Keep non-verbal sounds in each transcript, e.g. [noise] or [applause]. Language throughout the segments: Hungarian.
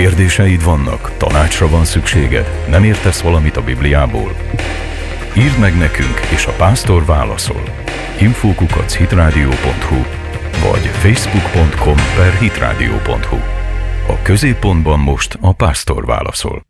Kérdéseid vannak? Tanácsra van szükséged? Nem értesz valamit a Bibliából? Írd meg nekünk, és a pásztor válaszol. Infókukac hitradio.hu vagy facebook.com per hitradio.hu A középpontban most a pásztor válaszol.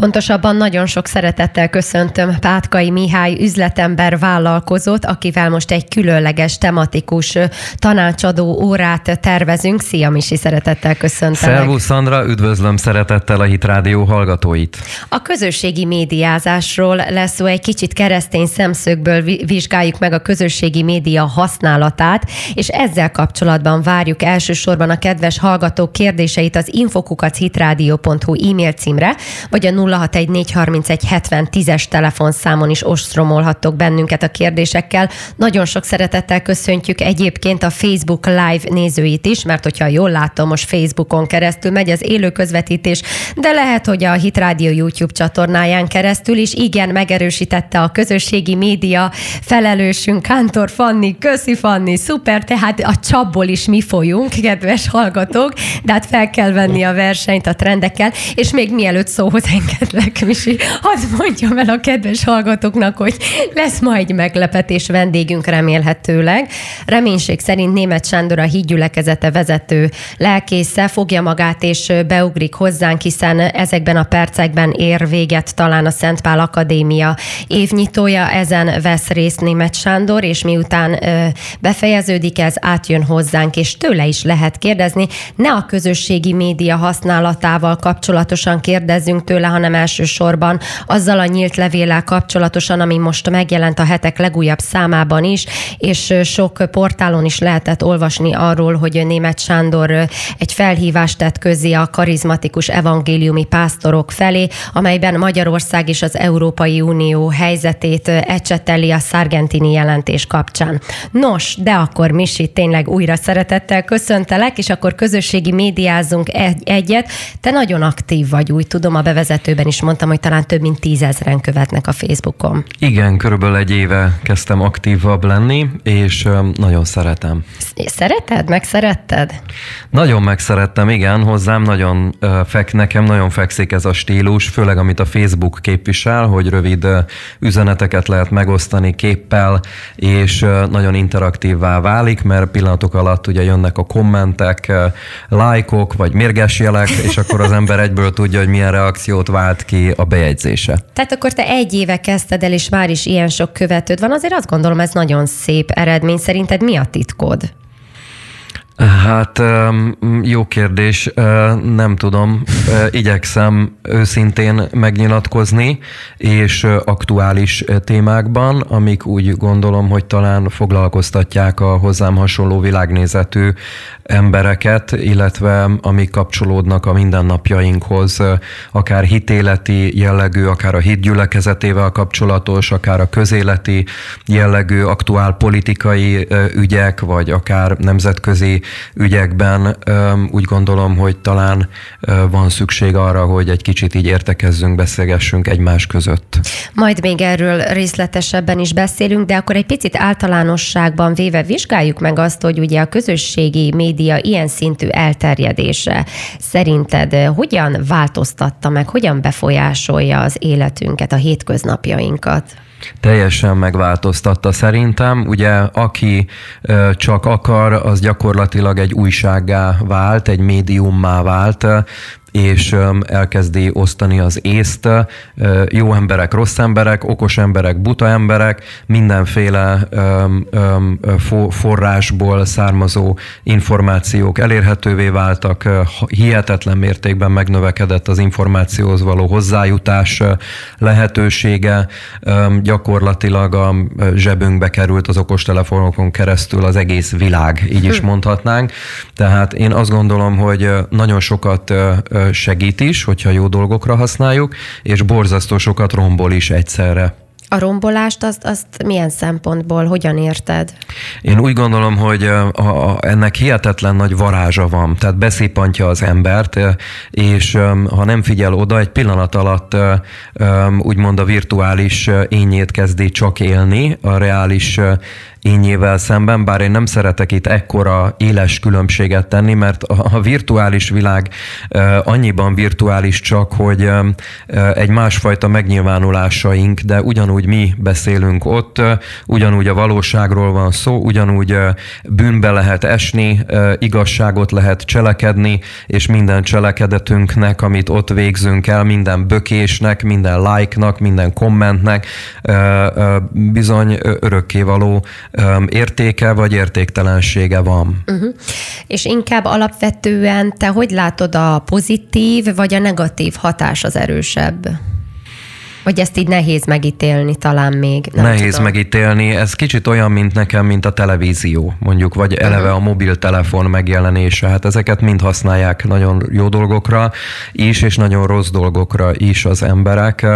Pontosabban nagyon sok szeretettel köszöntöm Pátkai Mihály üzletember vállalkozót, akivel most egy különleges tematikus tanácsadó órát tervezünk. Szia Misi, szeretettel köszöntöm. Szervusz Szandra, üdvözlöm szeretettel a Hit Rádió hallgatóit. A közösségi médiázásról lesz szó, egy kicsit keresztény szemszögből vizsgáljuk meg a közösségi média használatát, és ezzel kapcsolatban várjuk elsősorban a kedves hallgatók kérdéseit az infokukachitrádió.hu e-mail címre, vagy a 0614317010-es telefonszámon is ostromolhattok bennünket a kérdésekkel. Nagyon sok szeretettel köszöntjük egyébként a Facebook Live nézőit is, mert hogyha jól látom, most Facebookon keresztül megy az élő közvetítés, de lehet, hogy a Hit Radio YouTube csatornáján keresztül is. Igen megerősítette a közösségi média felelősünk Kántor Fanni, köszi Fanni, szuper, tehát a csapból is mi folyunk, kedves hallgatók, de hát fel kell venni a versenyt a trendekkel, és még mielőtt szóhoz engedlek, Misi, hadd mondjam el a kedves hallgatóknak, hogy lesz ma egy meglepetés vendégünk remélhetőleg. Reménység szerint német Sándor a hídgyülekezete vezető lelkésze fogja magát és beugrik hozzánk, hiszen ezekben a percekben ér véget talán a Szentpál Akadémia évnyitója, ezen vesz részt német Sándor, és miután befejeződik ez, átjön hozzánk, és tőle is lehet kérdezni. Ne a közösségi média használatával kapcsolatosan kérdezzünk tőle, hanem elsősorban azzal a nyílt levéllel kapcsolatosan, ami most megjelent a hetek legújabb számában is, és sok portálon is lehetett olvasni arról, hogy német Sándor egy felhívást tett közé a karizmatikus evangéliumi pásztorok felé, amelyben Magyarország és az Európai Unió helyzetét ecseteli a szargentini jelentés kapcsán. Nos, de akkor Misi, tényleg újra szeretettel köszöntelek, és akkor közösségi médiázunk egy- egyet. Te nagyon aktív vagy, úgy tudom, a bevezető bevezetőben is mondtam, hogy talán több mint tízezren követnek a Facebookon. Igen, körülbelül egy éve kezdtem aktívabb lenni, és nagyon szeretem. Szereted? Megszeretted? Nagyon megszerettem, igen, hozzám nagyon fek, nekem nagyon fekszik ez a stílus, főleg amit a Facebook képvisel, hogy rövid üzeneteket lehet megosztani képpel, és nagyon interaktívvá válik, mert pillanatok alatt ugye jönnek a kommentek, lájkok, vagy mérges jelek, és akkor az ember egyből tudja, hogy milyen reakciót reakciót vált ki a bejegyzése. Tehát akkor te egy éve kezdted el, és már is ilyen sok követőd van. Azért azt gondolom, ez nagyon szép eredmény. Szerinted mi a titkod? Hát jó kérdés, nem tudom. Igyekszem őszintén megnyilatkozni, és aktuális témákban, amik úgy gondolom, hogy talán foglalkoztatják a hozzám hasonló világnézetű embereket, illetve amik kapcsolódnak a mindennapjainkhoz, akár hitéleti jellegű, akár a hitgyülekezetével kapcsolatos, akár a közéleti jellegű, aktuál politikai ügyek, vagy akár nemzetközi ügyekben úgy gondolom, hogy talán van szükség arra, hogy egy kicsit így értekezzünk, beszélgessünk egymás között. Majd még erről részletesebben is beszélünk, de akkor egy picit általánosságban véve vizsgáljuk meg azt, hogy ugye a közösségi média ilyen szintű elterjedése szerinted hogyan változtatta meg, hogyan befolyásolja az életünket, a hétköznapjainkat? Teljesen megváltoztatta szerintem. Ugye aki csak akar, az gyakorlatilag egy újsággá vált, egy médiummá vált, és elkezdi osztani az észt. Jó emberek, rossz emberek, okos emberek, buta emberek, mindenféle forrásból származó információk elérhetővé váltak, hihetetlen mértékben megnövekedett az információhoz való hozzájutás lehetősége, gyakorlatilag a zsebünkbe került az okostelefonokon keresztül az egész világ, így is hm. mondhatnánk. Tehát én azt gondolom, hogy nagyon sokat segít is, hogyha jó dolgokra használjuk, és borzasztó sokat rombol is egyszerre. A rombolást azt, azt milyen szempontból, hogyan érted? Én úgy gondolom, hogy a, a, ennek hihetetlen nagy varázsa van, tehát beszipantja az embert, és ha nem figyel oda, egy pillanat alatt úgymond a virtuális ényét kezdi csak élni, a reális ényével szemben, bár én nem szeretek itt ekkora éles különbséget tenni, mert a virtuális világ annyiban virtuális csak, hogy egy másfajta megnyilvánulásaink, de ugyanúgy mi beszélünk ott, ugyanúgy a valóságról van szó, ugyanúgy bűnbe lehet esni, igazságot lehet cselekedni, és minden cselekedetünknek, amit ott végzünk el, minden bökésnek, minden like-nak, minden kommentnek bizony örökkévaló értéke vagy értéktelensége van. Uh-huh. És inkább alapvetően te hogy látod a pozitív vagy a negatív hatás az erősebb? Vagy ezt így nehéz megítélni talán még? Nem nehéz tudom. megítélni. Ez kicsit olyan, mint nekem, mint a televízió, mondjuk, vagy eleve a mobiltelefon megjelenése. Hát ezeket mind használják nagyon jó dolgokra is, és nagyon rossz dolgokra is az emberek.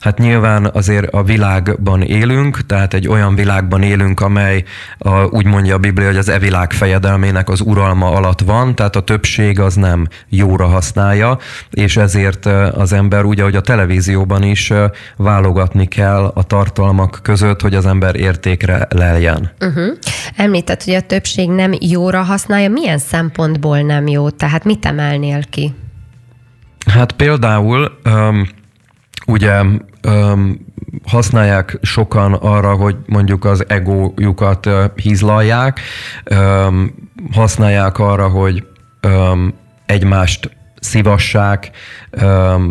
Hát nyilván azért a világban élünk, tehát egy olyan világban élünk, amely a, úgy mondja a Biblia, hogy az e világ fejedelmének az uralma alatt van, tehát a többség az nem jóra használja, és ezért az ember úgy, ahogy a televízióban is válogatni kell a tartalmak között, hogy az ember értékre leljen. Uh-huh. Említett, hogy a többség nem jóra használja. Milyen szempontból nem jó? Tehát mit emelnél ki? Hát például um, ugye um, használják sokan arra, hogy mondjuk az egójukat uh, hízlalják, um, használják arra, hogy um, egymást szivassák,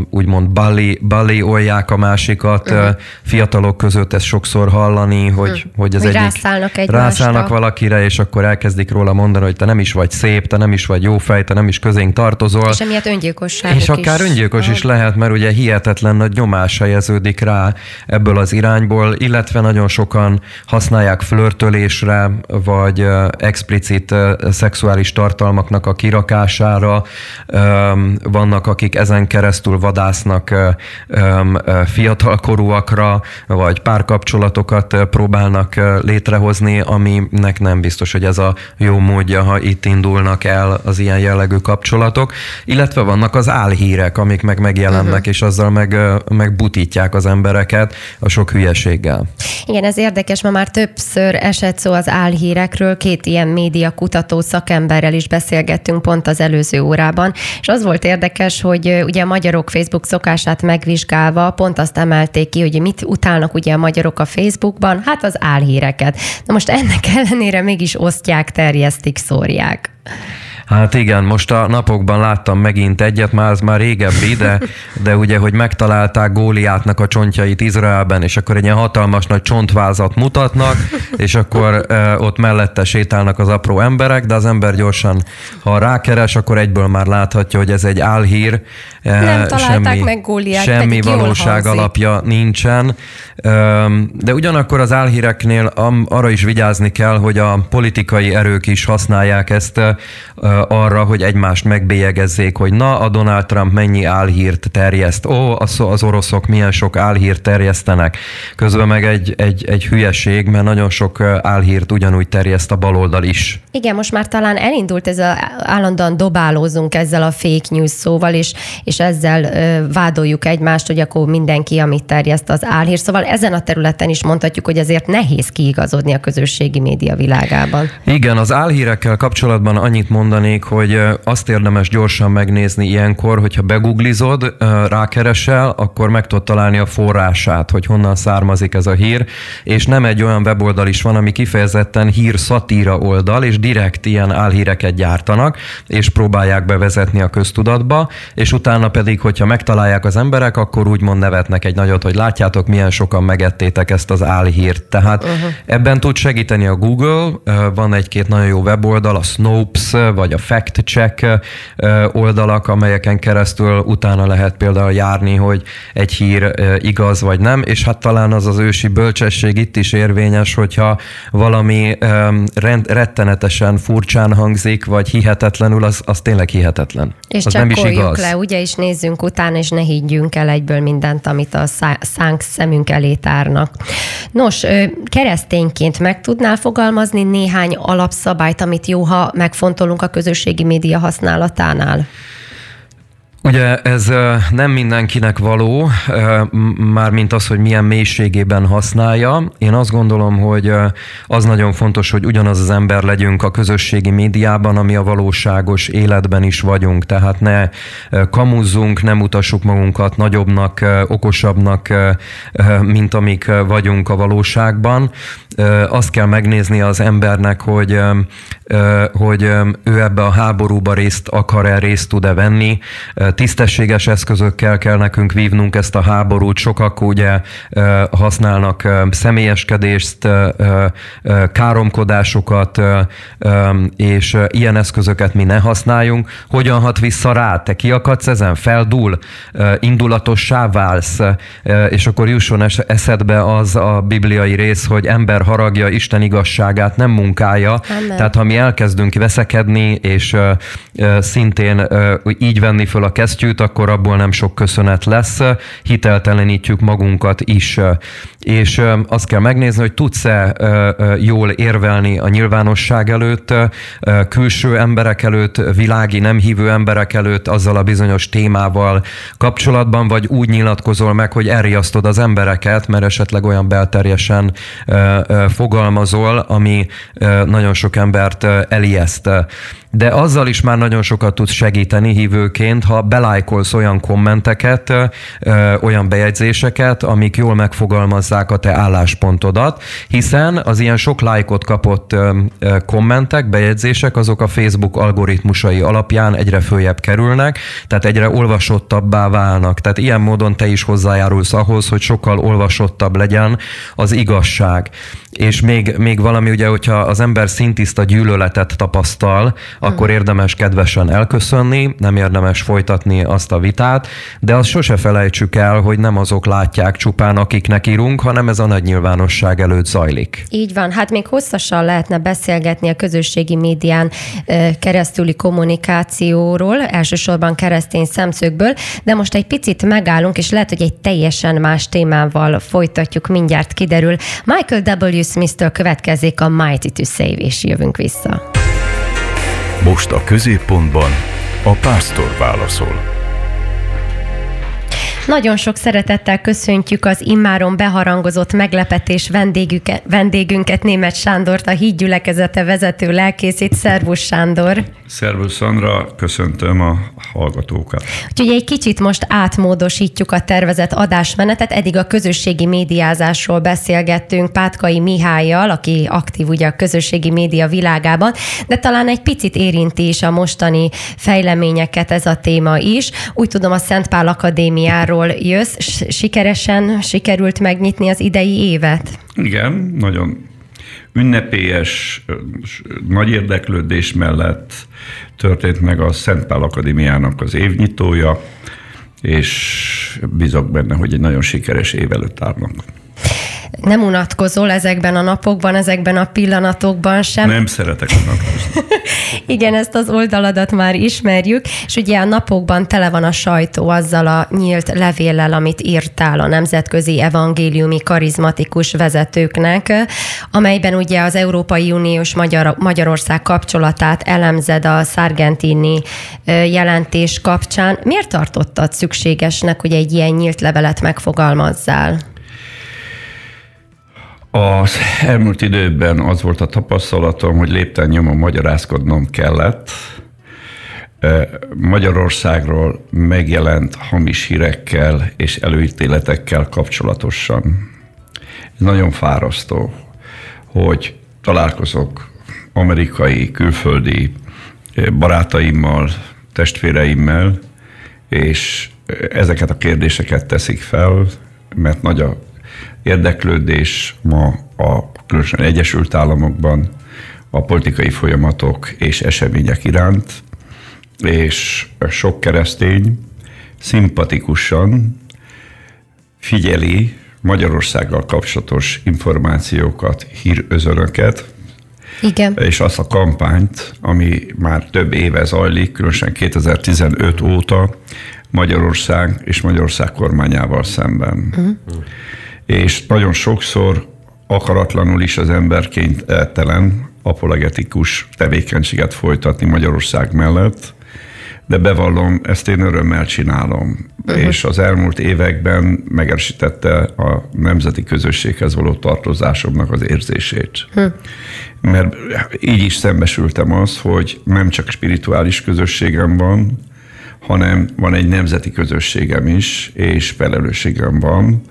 úgymond bali, bali olják a másikat. Uh-huh. Fiatalok között ezt sokszor hallani, hogy, uh-huh. hogy az hogy egyik rászállnak, egy rászállnak valakire, és akkor elkezdik róla mondani, hogy te nem is vagy szép, te nem is vagy jó fej, te nem is közénk tartozol. És emiatt öngyilkosság És akár is. öngyilkos is lehet, mert ugye hihetetlen nagy nyomás helyeződik rá ebből az irányból, illetve nagyon sokan használják flörtölésre, vagy explicit szexuális tartalmaknak a kirakására. Vannak, akik ezen keresztül vadásznak fiatalkorúakra, vagy párkapcsolatokat próbálnak létrehozni, aminek nem biztos, hogy ez a jó módja, ha itt indulnak el az ilyen jellegű kapcsolatok. Illetve vannak az álhírek, amik meg megjelennek, uh-huh. és azzal meg, megbutítják az embereket a sok hülyeséggel. Igen, ez érdekes, ma már többször esett szó az álhírekről, két ilyen média kutató szakemberrel is beszélgettünk pont az előző órában, és az volt érdekes, hogy ugye a magyarok Facebook szokását megvizsgálva pont azt emelték ki, hogy mit utálnak ugye a magyarok a Facebookban, hát az álhíreket. Na most ennek ellenére mégis osztják, terjesztik, szórják. Hát igen, most a napokban láttam megint egyet, már az már régebbi, de, de ugye, hogy megtalálták Góliátnak a csontjait Izraelben, és akkor egy ilyen hatalmas nagy csontvázat mutatnak, és akkor e, ott mellette sétálnak az apró emberek, de az ember gyorsan, ha rákeres, akkor egyből már láthatja, hogy ez egy álhír. E, Nem semmi, meg Góliát, semmi valóság alapja nincsen. E, de ugyanakkor az álhíreknél arra is vigyázni kell, hogy a politikai erők is használják ezt arra, hogy egymást megbélyegezzék, hogy na, a Donald Trump mennyi álhírt terjeszt, ó, az oroszok milyen sok álhírt terjesztenek. Közben meg egy, egy, egy hülyeség, mert nagyon sok álhírt ugyanúgy terjeszt a baloldal is. Igen, most már talán elindult ez a állandóan dobálózunk ezzel a fake news szóval, és, és ezzel ö, vádoljuk egymást, hogy akkor mindenki, amit terjeszt, az álhír. Szóval ezen a területen is mondhatjuk, hogy azért nehéz kiigazodni a közösségi média világában. Igen, az álhírekkel kapcsolatban annyit mondani, mondanék, hogy azt érdemes gyorsan megnézni ilyenkor, hogyha beguglizod, rákeresel, akkor meg tudod találni a forrását, hogy honnan származik ez a hír, és nem egy olyan weboldal is van, ami kifejezetten hír szatíra oldal, és direkt ilyen álhíreket gyártanak, és próbálják bevezetni a köztudatba, és utána pedig, hogyha megtalálják az emberek, akkor úgymond nevetnek egy nagyot, hogy látjátok, milyen sokan megettétek ezt az álhírt. Tehát uh-huh. ebben tud segíteni a Google, van egy-két nagyon jó weboldal, a Snopes, vagy a a fact-check oldalak, amelyeken keresztül utána lehet például járni, hogy egy hír igaz vagy nem, és hát talán az az ősi bölcsesség itt is érvényes, hogyha valami rettenetesen furcsán hangzik, vagy hihetetlenül, az, az tényleg hihetetlen. És az nem is igaz. le, ugye, és nézzünk utána, és ne higgyünk el egyből mindent, amit a szánk szemünk elé tárnak. Nos, keresztényként meg tudnál fogalmazni néhány alapszabályt, amit jó, ha megfontolunk a közösségi média használatánál? Ugye ez nem mindenkinek való, már mint az, hogy milyen mélységében használja. Én azt gondolom, hogy az nagyon fontos, hogy ugyanaz az ember legyünk a közösségi médiában, ami a valóságos életben is vagyunk. Tehát ne kamuzzunk, nem mutassuk magunkat nagyobbnak, okosabbnak, mint amik vagyunk a valóságban. Azt kell megnézni az embernek, hogy, hogy ő ebbe a háborúba részt akar-e, részt tud-e venni, tisztességes eszközökkel kell nekünk vívnunk ezt a háborút. Sokak ugye használnak személyeskedést, káromkodásokat, és ilyen eszközöket mi ne használjunk. Hogyan hat vissza rá? Te kiakadsz ezen? Feldúl? Indulatossá válsz? És akkor jusson eszedbe az a bibliai rész, hogy ember haragja Isten igazságát nem munkája. Amen. Tehát ha mi elkezdünk veszekedni, és szintén így venni föl a kesztyűt, akkor abból nem sok köszönet lesz, hiteltelenítjük magunkat is. És azt kell megnézni, hogy tudsz-e jól érvelni a nyilvánosság előtt, külső emberek előtt, világi nem hívő emberek előtt, azzal a bizonyos témával kapcsolatban, vagy úgy nyilatkozol meg, hogy elriasztod az embereket, mert esetleg olyan belterjesen fogalmazol, ami nagyon sok embert elijeszt de azzal is már nagyon sokat tudsz segíteni hívőként, ha belájkolsz olyan kommenteket, olyan bejegyzéseket, amik jól megfogalmazzák a te álláspontodat, hiszen az ilyen sok lájkot kapott kommentek, bejegyzések, azok a Facebook algoritmusai alapján egyre följebb kerülnek, tehát egyre olvasottabbá válnak. Tehát ilyen módon te is hozzájárulsz ahhoz, hogy sokkal olvasottabb legyen az igazság. És még, még valami, ugye, hogyha az ember szintiszta gyűlöletet tapasztal, akkor érdemes kedvesen elköszönni, nem érdemes folytatni azt a vitát, de azt sose felejtsük el, hogy nem azok látják csupán, akiknek írunk, hanem ez a nagy nyilvánosság előtt zajlik. Így van, hát még hosszasan lehetne beszélgetni a közösségi médián keresztüli kommunikációról, elsősorban keresztény szemszögből, de most egy picit megállunk, és lehet, hogy egy teljesen más témával folytatjuk, mindjárt kiderül. Michael W. Smith-től következik a Mighty to Save, és jövünk vissza. Most a középpontban a pásztor válaszol. Nagyon sok szeretettel köszöntjük az immáron beharangozott meglepetés vendégünket, vendégünket Német Sándort, a hídgyülekezete vezető lelkészét. Szervusz Sándor! Szervusz Szandra, köszöntöm a hallgatókat. Úgyhogy egy kicsit most átmódosítjuk a tervezett adásmenetet. Eddig a közösségi médiázásról beszélgettünk Pátkai Mihályjal, aki aktív ugye a közösségi média világában, de talán egy picit érinti is a mostani fejleményeket ez a téma is. Úgy tudom, a Szent Pál Akadémiáról Amerikáról jössz, sikeresen sikerült megnyitni az idei évet? Igen, nagyon ünnepélyes, nagy érdeklődés mellett történt meg a Szent Pál Akadémiának az évnyitója, és bízok benne, hogy egy nagyon sikeres év előtt állnak nem unatkozol ezekben a napokban, ezekben a pillanatokban sem. Nem szeretek unatkozni. [laughs] Igen, ezt az oldaladat már ismerjük, és ugye a napokban tele van a sajtó azzal a nyílt levéllel, amit írtál a nemzetközi evangéliumi karizmatikus vezetőknek, amelyben ugye az Európai Uniós Magyar, Magyarország kapcsolatát elemzed a Sargentini jelentés kapcsán. Miért tartottad szükségesnek, hogy egy ilyen nyílt levelet megfogalmazzál? Az elmúlt időben az volt a tapasztalatom, hogy lépten nyomon magyarázkodnom kellett. Magyarországról megjelent hamis hírekkel és előítéletekkel kapcsolatosan. Nagyon fárasztó, hogy találkozok amerikai, külföldi barátaimmal, testvéreimmel, és ezeket a kérdéseket teszik fel, mert nagy a érdeklődés ma a különösen Egyesült Államokban a politikai folyamatok és események iránt, és sok keresztény szimpatikusan figyeli Magyarországgal kapcsolatos információkat, hírözönöket, igen. És azt a kampányt, ami már több éve zajlik, különösen 2015 óta Magyarország és Magyarország kormányával szemben. Uh-huh és nagyon sokszor akaratlanul is az ember kénytelen apologetikus tevékenységet folytatni Magyarország mellett, de bevallom, ezt én örömmel csinálom. Uh-huh. És az elmúlt években megerősítette a nemzeti közösséghez való tartozásomnak az érzését. Uh-huh. Mert így is szembesültem az, hogy nem csak spirituális közösségem van, hanem van egy nemzeti közösségem is, és felelősségem van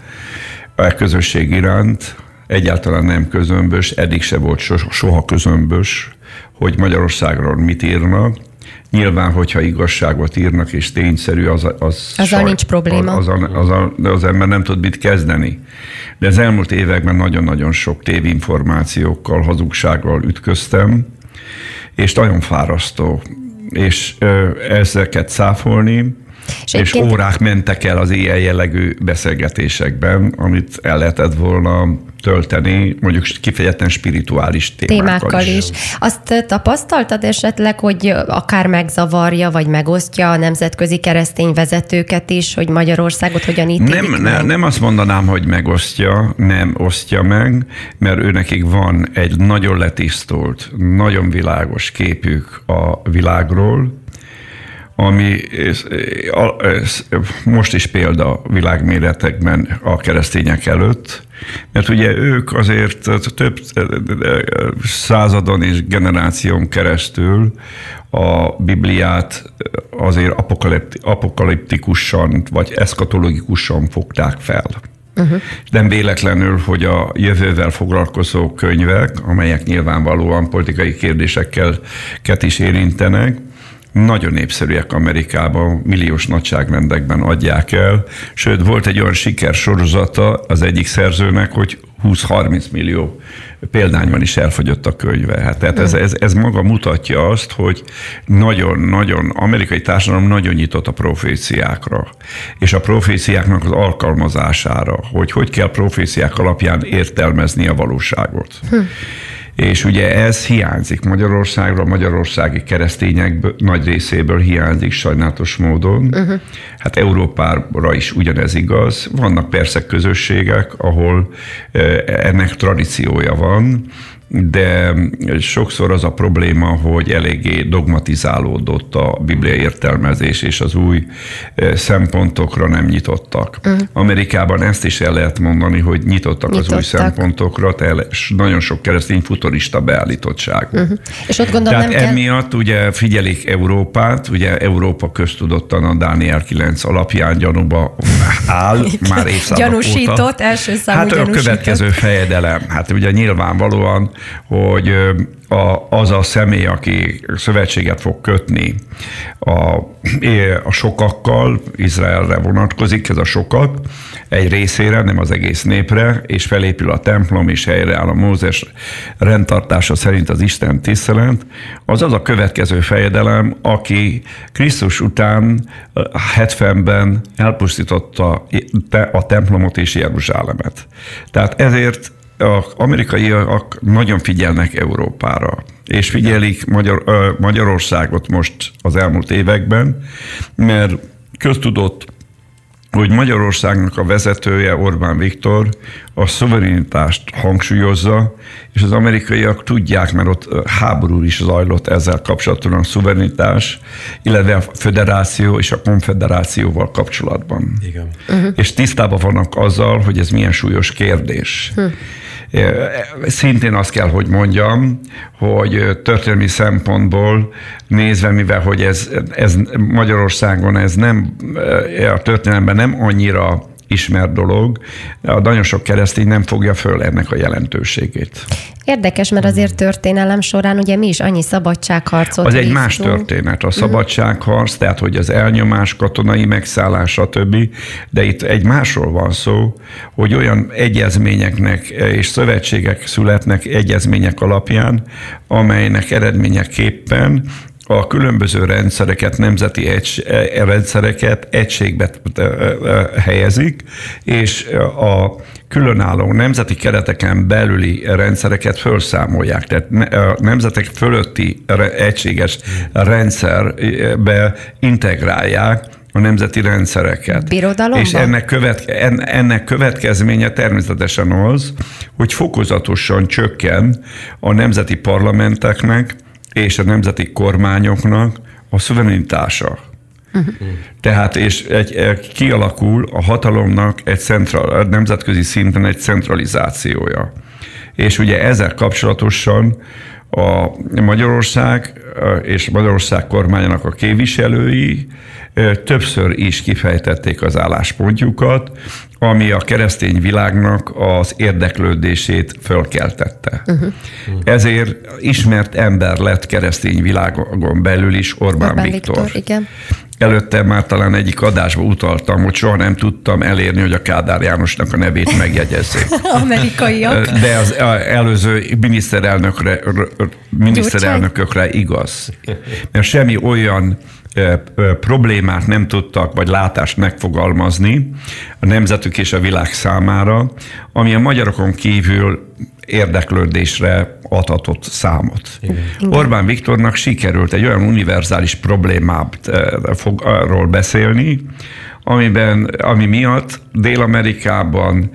a közösség iránt, egyáltalán nem közömbös, eddig se volt soha közömbös, hogy Magyarországról mit írnak. Nyilván, hogyha igazságot írnak és tényszerű, az, az Azzal saj, nincs probléma. Az, az, az, az, ember nem tud mit kezdeni. De az elmúlt években nagyon-nagyon sok tévinformációkkal, hazugsággal ütköztem, és nagyon fárasztó. És ö, ezeket száfolni, és, és órák mentek el az ilyen jellegű beszélgetésekben, amit el lehetett volna tölteni, mondjuk kifejezetten spirituális témákkal, témákkal is. is. Azt tapasztaltad esetleg, hogy akár megzavarja, vagy megosztja a nemzetközi keresztény vezetőket is, hogy Magyarországot hogyan ítélik nem, meg? nem azt mondanám, hogy megosztja, nem osztja meg, mert őnekik van egy nagyon letisztult, nagyon világos képük a világról, ami most is példa világméretekben a keresztények előtt, mert ugye ők azért több századon és generáción keresztül a Bibliát azért apokaliptikusan vagy eszkatológikusan fogták fel. Uh-huh. Nem véletlenül, hogy a jövővel foglalkozó könyvek, amelyek nyilvánvalóan politikai kérdésekkel is érintenek, nagyon népszerűek Amerikában, milliós nagyságrendekben adják el, sőt volt egy olyan sikersorozata az egyik szerzőnek, hogy 20-30 millió példányban is elfogyott a könyve. Hát, tehát ez, ez, ez maga mutatja azt, hogy nagyon-nagyon, amerikai társadalom nagyon nyitott a proféciákra, és a proféciáknak az alkalmazására, hogy hogy kell proféciák alapján értelmezni a valóságot. Hm. És ugye ez hiányzik Magyarországra, magyarországi keresztények nagy részéből hiányzik sajnálatos módon. Uh-huh. Hát Európára is ugyanez igaz. Vannak persze közösségek, ahol eh, ennek tradíciója van, de sokszor az a probléma, hogy eléggé dogmatizálódott a biblia értelmezés, és az új eh, szempontokra nem nyitottak. Uh-huh. Amerikában ezt is el lehet mondani, hogy nyitottak, nyitottak. az új szempontokra, és nagyon sok keresztény futurista beállítottság. Uh-huh. És ott gondolom Tehát nem emiatt kell... ugye figyelik Európát, ugye Európa köztudottan a Dániel 9 alapján gyanúba áll, [laughs] már évszázadok Gyanúsított, óta. első számú Hát gyanúsított. a következő fejedelem, hát ugye nyilvánvalóan hogy a, az a személy, aki szövetséget fog kötni a, a sokakkal, Izraelre vonatkozik ez a sokak, egy részére, nem az egész népre, és felépül a templom, és helyreáll a Mózes rendtartása szerint az Isten tisztelet, az az a következő fejedelem, aki Krisztus után 70-ben elpusztította a templomot és Jeruzsálemet. Tehát ezért az amerikaiak nagyon figyelnek Európára, és figyelik Magyar, Magyarországot most az elmúlt években, mert köztudott, hogy Magyarországnak a vezetője, Orbán Viktor, a szuverenitást hangsúlyozza, és az amerikaiak tudják, mert ott háború is zajlott ezzel kapcsolatban a szuverenitás, illetve a föderáció és a konfederációval kapcsolatban. Igen. Uh-huh. És tisztában vannak azzal, hogy ez milyen súlyos kérdés. Uh-huh. Szintén azt kell, hogy mondjam, hogy történelmi szempontból nézve, mivel hogy ez, ez Magyarországon ez nem, a történelemben nem annyira ismert dolog, de nagyon sok keresztény nem fogja föl ennek a jelentőségét. Érdekes, mert azért történelem során ugye mi is annyi szabadságharcot Az egy más történet, a mhm. szabadságharc, tehát hogy az elnyomás, katonai megszállás, stb. De itt egy másról van szó, hogy olyan egyezményeknek és szövetségek születnek egyezmények alapján, amelynek eredményeképpen a különböző rendszereket, nemzeti egy, e, rendszereket egységbe e, e, helyezik, és a különálló nemzeti kereteken belüli rendszereket felszámolják. Tehát a nemzetek fölötti egységes rendszerbe integrálják a nemzeti rendszereket. Birodalomban? És ennek, követ, ennek következménye természetesen az, hogy fokozatosan csökken a nemzeti parlamenteknek és a nemzeti kormányoknak a szuverenitása. Tehát és egy, kialakul a hatalomnak egy central, nemzetközi szinten egy centralizációja. És ugye ezzel kapcsolatosan a Magyarország és Magyarország kormányának a képviselői többször is kifejtették az álláspontjukat, ami a keresztény világnak az érdeklődését fölkeltette. Uh-huh. Ezért ismert ember lett keresztény világon belül is Orbán, Orbán Viktor. Viktor igen. Előtte már talán egyik adásba utaltam, hogy soha nem tudtam elérni, hogy a Kádár Jánosnak a nevét megjegyezzék. [laughs] Amerikaiak. De az előző miniszterelnökre, miniszterelnökökre igaz. Mert semmi olyan problémát nem tudtak, vagy látást megfogalmazni a nemzetük és a világ számára, ami a magyarokon kívül érdeklődésre adhatott számot. Igen. Orbán Viktornak sikerült egy olyan univerzális problémáról beszélni, amiben, ami miatt Dél-Amerikában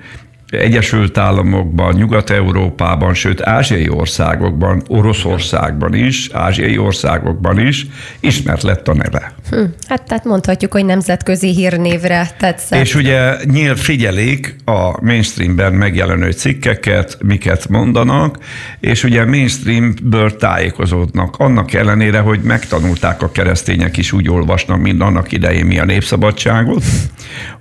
Egyesült Államokban, Nyugat-Európában, sőt ázsiai országokban, Oroszországban is, ázsiai országokban is ismert lett a neve. Hm, hát tehát mondhatjuk, hogy nemzetközi hírnévre tetszett. És ugye nyílt figyelik a mainstreamben megjelenő cikkeket, miket mondanak, és ugye mainstreamből tájékozódnak. Annak ellenére, hogy megtanulták a keresztények is úgy olvasnak, mint annak idején mi a népszabadságot,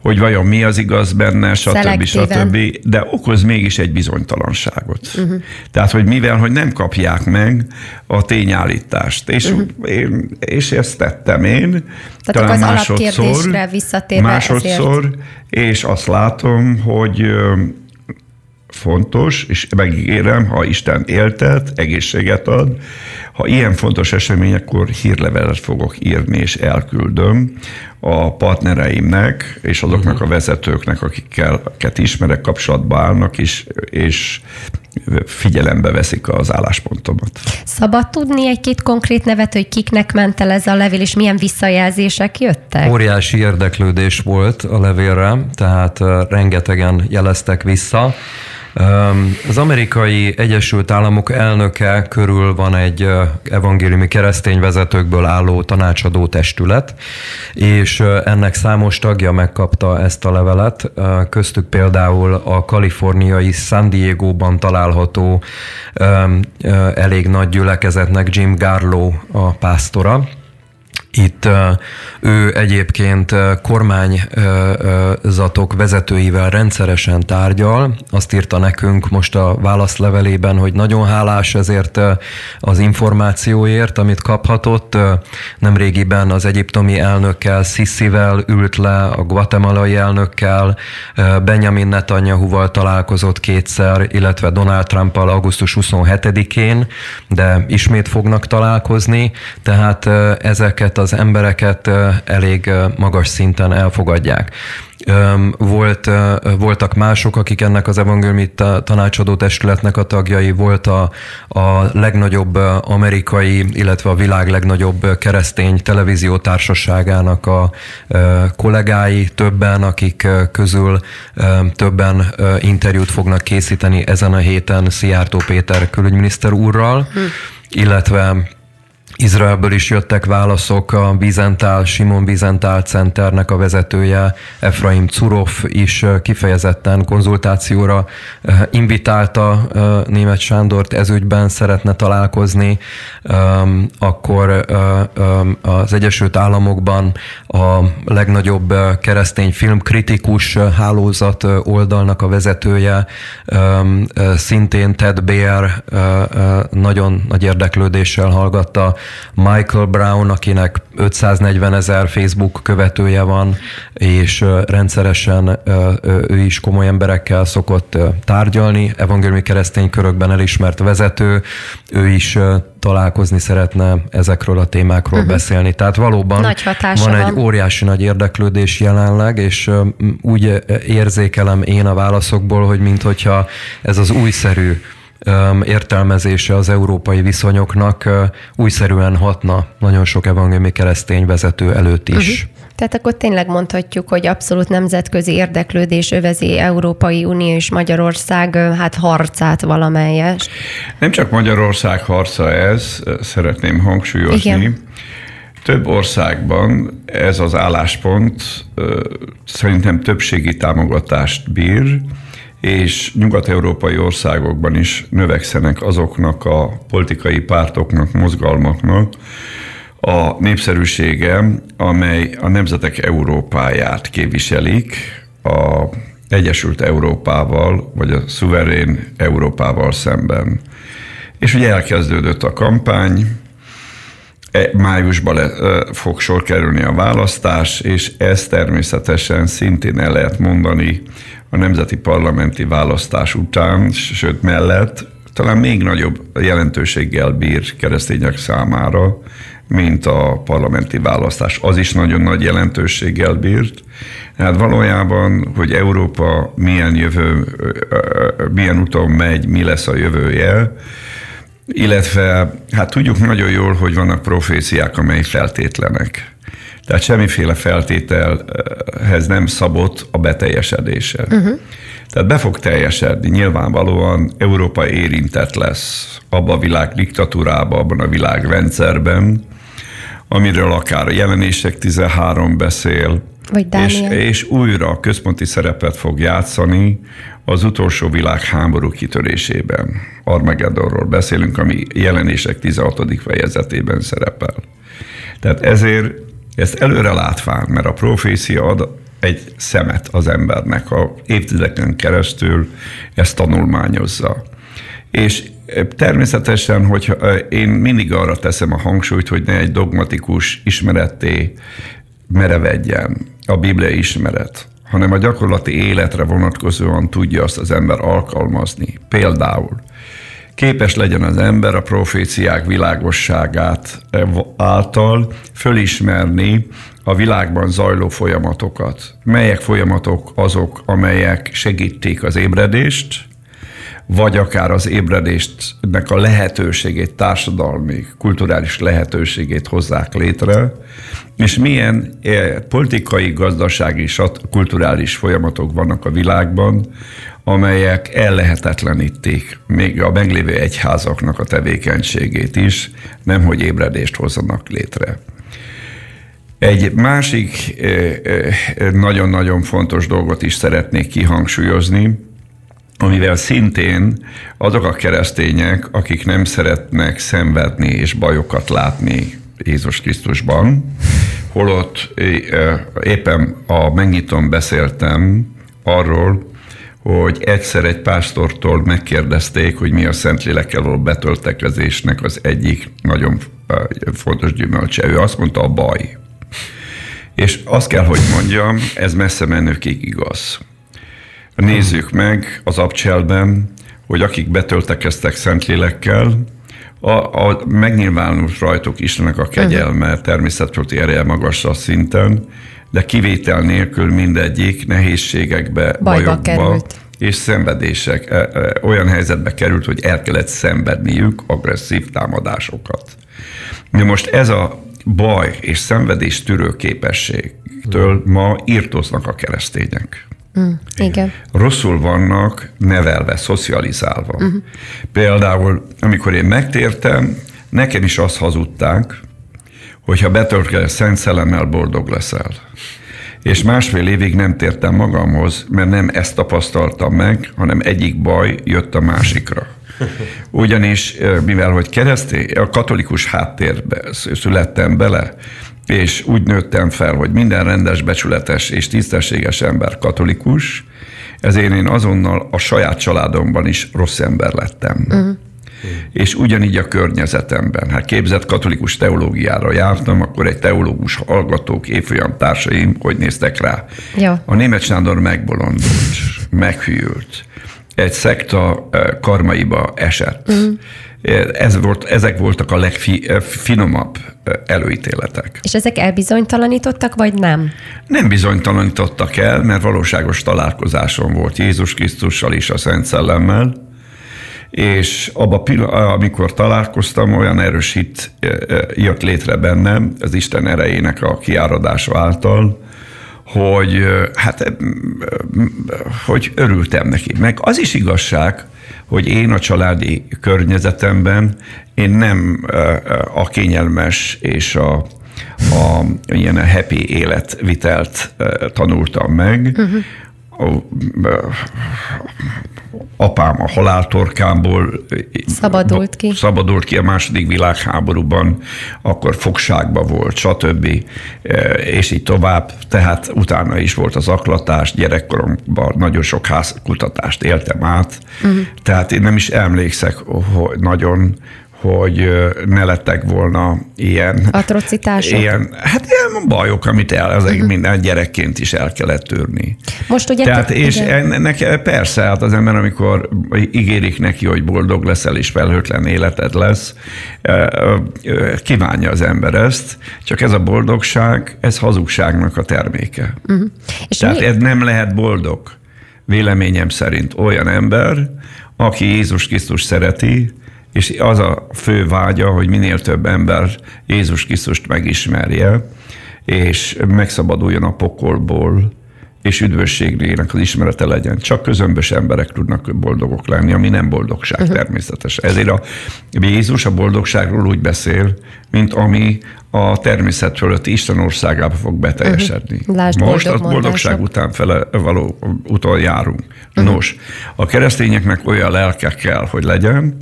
hogy vajon mi az igaz benne, stb. stb de okoz mégis egy bizonytalanságot. Uh-huh. Tehát, hogy mivel, hogy nem kapják meg a tényállítást. És, uh-huh. én, és ezt tettem én. Tehát talán az másodszor, másodszor, ezért. és azt látom, hogy fontos, és megígérem, ha Isten éltet, egészséget ad, ha ilyen fontos eseményekkor hírlevelet fogok írni, és elküldöm a partnereimnek, és azoknak uh-huh. a vezetőknek, akikkel ismerek, kapcsolatba állnak, és, és figyelembe veszik az álláspontomat. Szabad tudni egy-két konkrét nevet, hogy kiknek ment el ez a levél, és milyen visszajelzések jöttek? Óriási érdeklődés volt a levélre, tehát rengetegen jeleztek vissza. Az amerikai Egyesült Államok elnöke körül van egy evangéliumi keresztény vezetőkből álló tanácsadó testület, és ennek számos tagja megkapta ezt a levelet, köztük például a kaliforniai San Diego-ban található elég nagy gyülekezetnek Jim Garlow a pásztora, itt ő egyébként kormányzatok vezetőivel rendszeresen tárgyal. Azt írta nekünk most a válaszlevelében, hogy nagyon hálás ezért az információért, amit kaphatott. Nemrégiben az egyiptomi elnökkel, Sisivel ült le, a guatemalai elnökkel, Benjamin Netanyahu-val találkozott kétszer, illetve Donald Trump-al augusztus 27-én, de ismét fognak találkozni, tehát ezeket az embereket elég magas szinten elfogadják. Volt, voltak mások, akik ennek az evangéliumi tanácsadó testületnek a tagjai, volt a, a legnagyobb amerikai, illetve a világ legnagyobb keresztény televízió társaságának a kollégái, többen, akik közül többen interjút fognak készíteni ezen a héten Szijjártó Péter külügyminiszter úrral, hm. illetve Izraelből is jöttek válaszok, a Bizentál, Simon Bizentál Centernek a vezetője, Efraim Curov is kifejezetten konzultációra invitálta német Sándort ezügyben, szeretne találkozni, akkor az Egyesült Államokban a legnagyobb keresztény filmkritikus hálózat oldalnak a vezetője, szintén Ted Baer nagyon nagy érdeklődéssel hallgatta Michael Brown, akinek 540 ezer Facebook követője van, és rendszeresen ő is komoly emberekkel szokott tárgyalni, evangéliumi keresztény körökben elismert vezető, ő is találkozni szeretne ezekről a témákról uh-huh. beszélni. Tehát valóban van egy van. óriási nagy érdeklődés jelenleg, és úgy érzékelem én a válaszokból, hogy minthogyha ez az újszerű értelmezése az európai viszonyoknak újszerűen hatna nagyon sok evangéliumi keresztény vezető előtt is. Uh-huh. Tehát akkor tényleg mondhatjuk, hogy abszolút nemzetközi érdeklődés övezi Európai Unió és Magyarország hát harcát valamelyes. Nem csak Magyarország harca ez, szeretném hangsúlyozni. Igen Több országban ez az álláspont szerintem többségi támogatást bír, és nyugat-európai országokban is növekszenek azoknak a politikai pártoknak, mozgalmaknak a népszerűsége, amely a nemzetek Európáját képviselik, a Egyesült Európával, vagy a szuverén Európával szemben. És ugye elkezdődött a kampány, e, májusban le, fog sor kerülni a választás, és ez természetesen szintén el lehet mondani a nemzeti parlamenti választás után, sőt mellett, talán még nagyobb jelentőséggel bír keresztények számára, mint a parlamenti választás. Az is nagyon nagy jelentőséggel bírt. Hát valójában, hogy Európa milyen jövő, milyen úton megy, mi lesz a jövője, illetve hát tudjuk nagyon jól, hogy vannak proféciák, amely feltétlenek. Tehát semmiféle feltételhez nem szabott a beteljesedése. Uh-huh. Tehát be fog teljesedni, nyilvánvalóan Európa érintett lesz abban a világ diktatúrában, abban a világrendszerben, amiről akár a jelenések 13 beszél, Vagy és, és újra központi szerepet fog játszani az utolsó világháború kitörésében. Armageddonról beszélünk, ami jelenések 16. fejezetében szerepel. Tehát ezért ezt előre látván, mert a profécia ad egy szemet az embernek, a évtizedeken keresztül ezt tanulmányozza. És természetesen, hogy én mindig arra teszem a hangsúlyt, hogy ne egy dogmatikus ismeretté merevedjen a Biblia ismeret, hanem a gyakorlati életre vonatkozóan tudja azt az ember alkalmazni. Például képes legyen az ember a proféciák világosságát által fölismerni a világban zajló folyamatokat. Melyek folyamatok azok, amelyek segítik az ébredést, vagy akár az ébredéstnek a lehetőségét, társadalmi, kulturális lehetőségét hozzák létre, és milyen eh, politikai, gazdasági, kulturális folyamatok vannak a világban, amelyek ellehetetlenítik még a meglévő egyházaknak a tevékenységét is, nemhogy ébredést hozzanak létre. Egy másik nagyon-nagyon fontos dolgot is szeretnék kihangsúlyozni, amivel szintén azok a keresztények, akik nem szeretnek szenvedni és bajokat látni Jézus Krisztusban, holott éppen a megnyitom beszéltem arról, hogy egyszer egy pásztortól megkérdezték, hogy mi a Szentlélekkel való betöltekezésnek az egyik nagyon fontos gyümölcse. Ő azt mondta, a baj. És azt kell, hogy mondjam, ez messze menőkig igaz. Nézzük meg az abcselben, hogy akik betöltekeztek Szentlélekkel, a, a megnyilvánult rajtuk Istennek a kegyelme, természetproti ereje magasra szinten, de kivétel nélkül mindegyik nehézségekbe, Bajba bajokba került. és szenvedések e, e, olyan helyzetbe került, hogy el kellett szenvedniük agresszív támadásokat. De most ez a baj és szenvedés tűrő képességtől ma írtóznak a keresztények. Mm, igen. Rosszul vannak nevelve, szocializálva. Uh-huh. Például, amikor én megtértem, nekem is azt hazudták, hogyha betöltkel szent szellemmel, boldog leszel. És másfél évig nem tértem magamhoz, mert nem ezt tapasztaltam meg, hanem egyik baj jött a másikra. Ugyanis, mivel hogy keresztény, a katolikus háttérbe születtem bele, és úgy nőttem fel, hogy minden rendes, becsületes és tisztességes ember katolikus, ezért én azonnal a saját családomban is rossz ember lettem. Uh-huh. És ugyanígy a környezetemben. Hát képzett katolikus teológiára jártam, akkor egy teológus hallgatók, évfolyam társaim, hogy néztek rá. Jó. A német Sándor megbolondult, meghűlt, egy szekta eh, karmaiba esett. Uh-huh ez volt, ezek voltak a legfinomabb előítéletek. És ezek elbizonytalanítottak, vagy nem? Nem bizonytalanítottak el, mert valóságos találkozáson volt Jézus Krisztussal és a Szent Szellemmel, és abba amikor találkoztam, olyan erősít jött létre bennem az Isten erejének a kiáradása által, hogy hát hogy örültem neki. Meg az is igazság, hogy én a családi környezetemben én nem a kényelmes és a a ilyen happy életvitelt tanultam meg. Uh-huh. Apám a haláltorkámból szabadult ki. szabadult ki a második világháborúban, akkor fogságba volt, stb. És így tovább. Tehát utána is volt az aklatás, gyerekkoromban nagyon sok házkutatást éltem át. Uh-huh. Tehát én nem is emlékszek hogy nagyon hogy ne lettek volna ilyen... Atrocitások? Ilyen, hát ilyen bajok, amit el, ezek uh-huh. minden gyerekként is el kellett törni. Most ugye... Tehát, te, és ennek persze, hát az ember, amikor ígérik neki, hogy boldog leszel és felhőtlen életed lesz, kívánja az ember ezt, csak ez a boldogság, ez hazugságnak a terméke. Uh-huh. És Tehát mi? ez nem lehet boldog, véleményem szerint olyan ember, aki Jézus Krisztus szereti, és az a fő vágya, hogy minél több ember Jézus Krisztust megismerje, és megszabaduljon a pokolból, és üdvösségének az ismerete legyen. Csak közömbös emberek tudnak boldogok lenni, ami nem boldogság uh-huh. természetes. Ezért a Jézus a boldogságról úgy beszél, mint ami a természet fölött Isten országába fog beteljesedni. Uh-huh. Lásd, Most boldog a boldogság mondások. után fele való úton járunk. Uh-huh. Nos, a keresztényeknek olyan lelke kell, hogy legyen,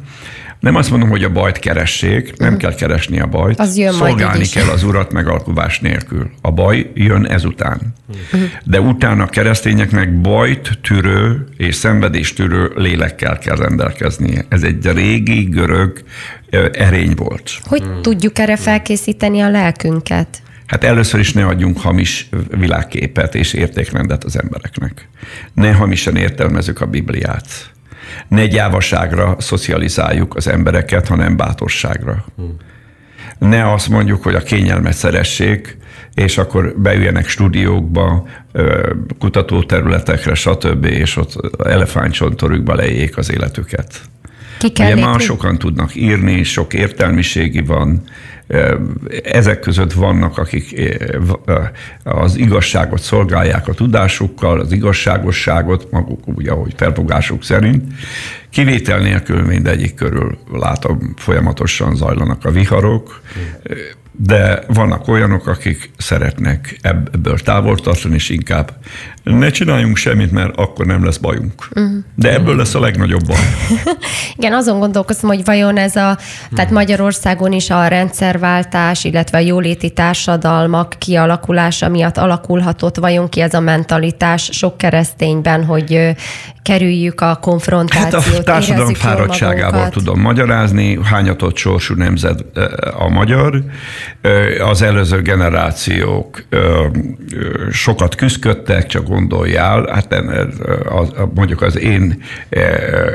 nem azt mondom, hogy a bajt keressék, nem kell keresni a bajt. Az jön Szolgálni majd kell az urat megalkuvás nélkül. A baj jön ezután. De utána a keresztényeknek bajt tűrő és szenvedést tűrő lélekkel kell rendelkeznie. Ez egy régi görög erény volt. Hogy uh-huh. tudjuk erre felkészíteni a lelkünket? Hát először is ne adjunk hamis világképet és értékrendet az embereknek. Ne hamisan értelmezzük a Bibliát ne gyávaságra szocializáljuk az embereket, hanem bátorságra. Ne azt mondjuk, hogy a kényelmet szeressék, és akkor beüljenek stúdiókba, kutatóterületekre, stb., és ott elefántcsontorükba lejék az életüket. Ki kell Ugye már sokan tudnak írni, sok értelmiségi van, ezek között vannak, akik az igazságot szolgálják a tudásukkal, az igazságosságot, maguk úgy, ahogy felfogásuk szerint. Kivétel nélkül mindegyik körül látom folyamatosan zajlanak a viharok, de vannak olyanok, akik szeretnek ebből távol tartani, és inkább ne csináljunk semmit, mert akkor nem lesz bajunk. Uh-huh. De ebből lesz a legnagyobb baj. [laughs] Igen, azon gondolkoztam, hogy vajon ez a, tehát Magyarországon is a rendszerváltás, illetve a jóléti társadalmak kialakulása miatt alakulhatott vajon ki ez a mentalitás sok keresztényben, hogy kerüljük a konfrontációt. Hát a társadalom fáradtságával tudom magyarázni, hányatott sorsú nemzet a magyar. Az előző generációk sokat küzdködtek, csak gondoljál, hát mondjuk az én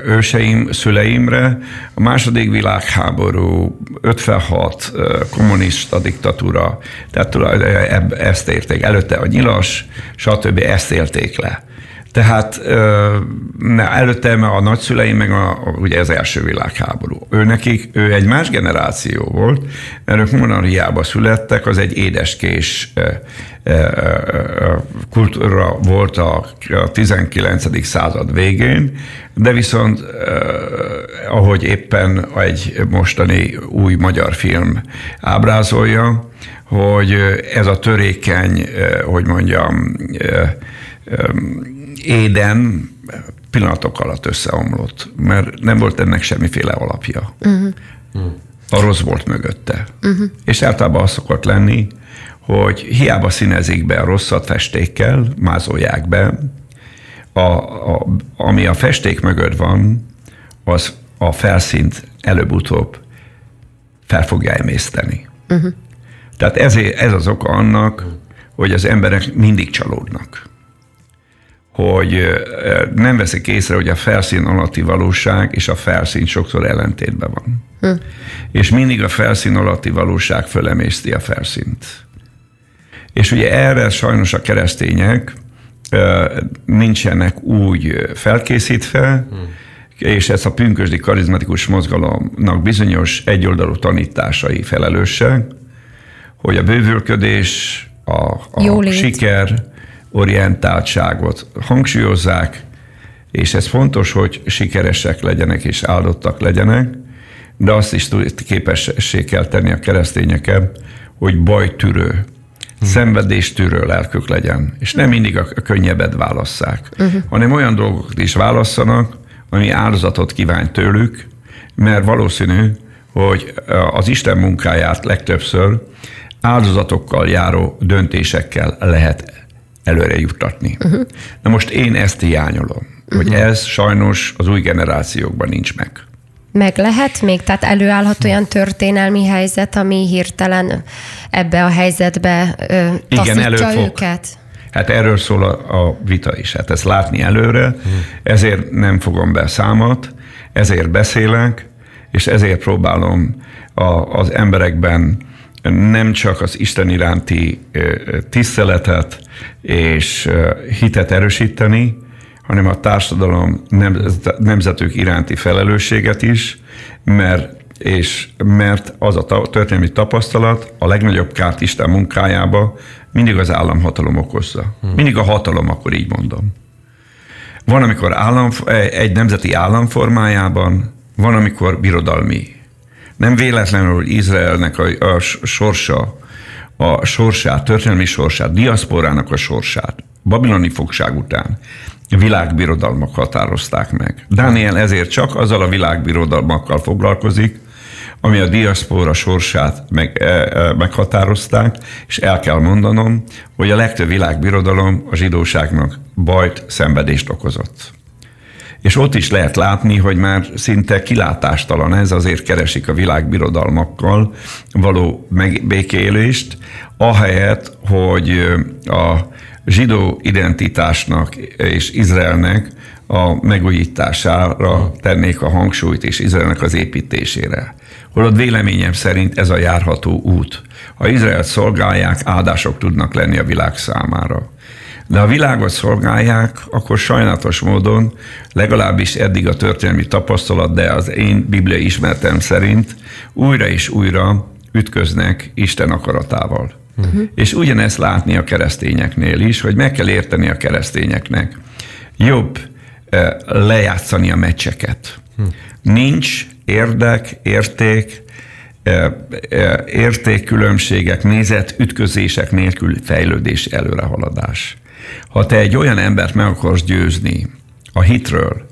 őseim, szüleimre, a második világháború, 56, kommunista diktatúra, tehát ezt érték. Előtte a nyilas, stb. ezt élték le. Tehát ne, előtte a nagyszüleim, meg a, ugye az első világháború. Ő nekik, ő egy más generáció volt, mert ők monarchiába születtek, az egy édeskés kultúra volt a 19. század végén, de viszont ahogy éppen egy mostani új magyar film ábrázolja, hogy ez a törékeny, hogy mondjam, éden pillanatok alatt összeomlott, mert nem volt ennek semmiféle alapja. Uh-huh. A rossz volt mögötte. Uh-huh. És általában az szokott lenni, hogy hiába színezik be a rosszat festékkel, mázolják be, a, a, ami a festék mögött van, az a felszínt előbb-utóbb fel fogja emészteni. Uh-huh. Tehát ez, ez az oka annak, hogy az emberek mindig csalódnak hogy nem veszik észre, hogy a felszín alatti valóság és a felszín sokszor ellentétben van. Hm. És mindig a felszín alatti valóság fölemészti a felszínt. És ugye erre sajnos a keresztények nincsenek úgy felkészítve, hm. és ez a pünkösdi karizmatikus mozgalomnak bizonyos egyoldalú tanításai felelőse, hogy a bővülködés, a, a siker, orientáltságot hangsúlyozzák, és ez fontos, hogy sikeresek legyenek és áldottak legyenek, de azt is képessé kell tenni a keresztényeket, hogy bajtűrő, szenvedéstűrő lelkük legyen, és nem mindig a könnyebbet válasszák, uh-huh. hanem olyan dolgokat is válasszanak, ami áldozatot kíván tőlük, mert valószínű, hogy az Isten munkáját legtöbbször áldozatokkal járó döntésekkel lehet előre juttatni. Uh-huh. Na most én ezt hiányolom, uh-huh. hogy ez sajnos az új generációkban nincs meg. Meg lehet még? Tehát előállhat olyan történelmi helyzet, ami hirtelen ebbe a helyzetbe ö, Igen, őket? Hát erről szól a, a vita is. Hát ezt látni előre, hmm. ezért nem fogom be számot, ezért beszélek, és ezért próbálom a, az emberekben nem csak az Isten iránti tiszteletet és hitet erősíteni, hanem a társadalom nemzetük iránti felelősséget is, mert és mert az a történelmi tapasztalat a legnagyobb kárt Isten munkájába mindig az államhatalom okozza. Hmm. Mindig a hatalom, akkor így mondom. Van, amikor állam, egy nemzeti államformájában, van, amikor birodalmi. Nem véletlenül, hogy Izraelnek a, a sorsa, a sorsát, történelmi sorsát, diaszporának a sorsát, babiloni fogság után világbirodalmak határozták meg. Dániel ezért csak azzal a világbirodalmakkal foglalkozik, ami a diaszpora sorsát meg, e, e, meghatározták, és el kell mondanom, hogy a legtöbb világbirodalom a zsidóságnak bajt, szenvedést okozott. És ott is lehet látni, hogy már szinte kilátástalan ez, azért keresik a világbirodalmakkal való megbékélést, ahelyett, hogy a zsidó identitásnak és Izraelnek a megújítására tennék a hangsúlyt, és Izraelnek az építésére. Holott véleményem szerint ez a járható út. Ha Izraelt szolgálják, áldások tudnak lenni a világ számára. De ha a világot szolgálják, akkor sajnálatos módon, legalábbis eddig a történelmi tapasztalat, de az én biblia ismertem szerint újra és újra ütköznek Isten akaratával. Uh-huh. És ugyanezt látni a keresztényeknél is, hogy meg kell érteni a keresztényeknek. Jobb eh, lejátszani a meccseket. Uh-huh. Nincs érdek, érték, eh, eh, értékkülönbségek, nézet, ütközések nélkül fejlődés, előrehaladás. Ha te egy olyan embert meg akarsz győzni a hitről,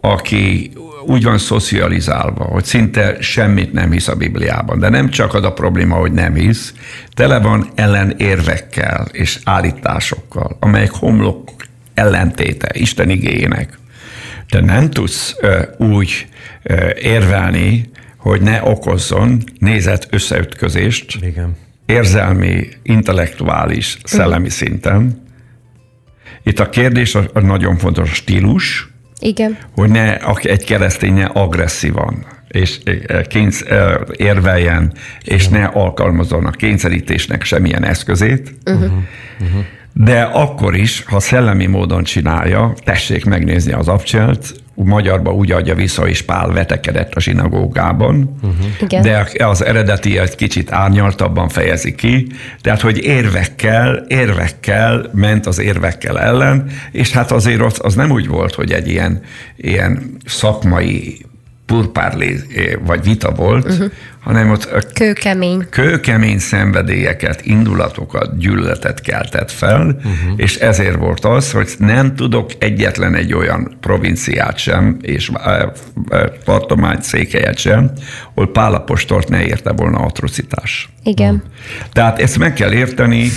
aki úgy van szocializálva, hogy szinte semmit nem hisz a Bibliában. De nem csak az a probléma, hogy nem hisz, tele van ellenérvekkel és állításokkal, amelyek homlok ellentéte Isten igényének. Te nem tudsz ö, úgy ö, érvelni, hogy ne okozzon nézet összeütközést, Igen. érzelmi, intellektuális, szellemi szinten. Itt a kérdés a, a nagyon fontos a stílus, igen. Hogy ne egy kereszténye agresszívan és e, kénysz, e, érveljen, és ne alkalmazzon a kényszerítésnek semmilyen eszközét. Uh-huh. Uh-huh. De akkor is, ha szellemi módon csinálja, tessék megnézni az abcselt, magyarba úgy adja vissza, és Pál vetekedett a zsinagógában, uh-huh. de az eredeti egy kicsit árnyaltabban fejezi ki, tehát, hogy érvekkel, érvekkel ment az érvekkel ellen, és hát azért az, az nem úgy volt, hogy egy ilyen, ilyen szakmai purpárlé vagy vita volt, uh-huh. hanem ott a kőkemény. kőkemény szenvedélyeket, indulatokat, gyűlöletet keltett fel, uh-huh. és ezért volt az, hogy nem tudok egyetlen egy olyan provinciát sem, és tartomány székelyet sem, ahol Pálapostort ne érte volna atrocitás. Igen. Uh-huh. Tehát ezt meg kell érteni,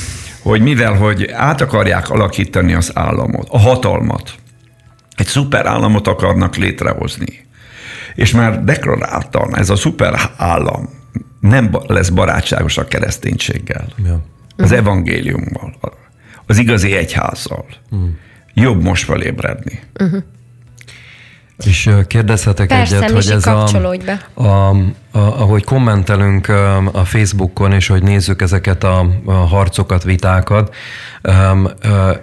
hogy mivel, hogy át akarják alakítani az államot, a hatalmat, egy szuperállamot akarnak létrehozni és már deklaráltan ez a szuper állam nem lesz barátságos a kereszténységgel, ja. az evangéliummal, az igazi egyházzal. Uh-huh. Jobb most felébredni. Uh-huh. És kérdezhetek Persze, egyet, hogy ez a, a, a, ahogy kommentelünk a Facebookon, és hogy nézzük ezeket a, harcokat, vitákat,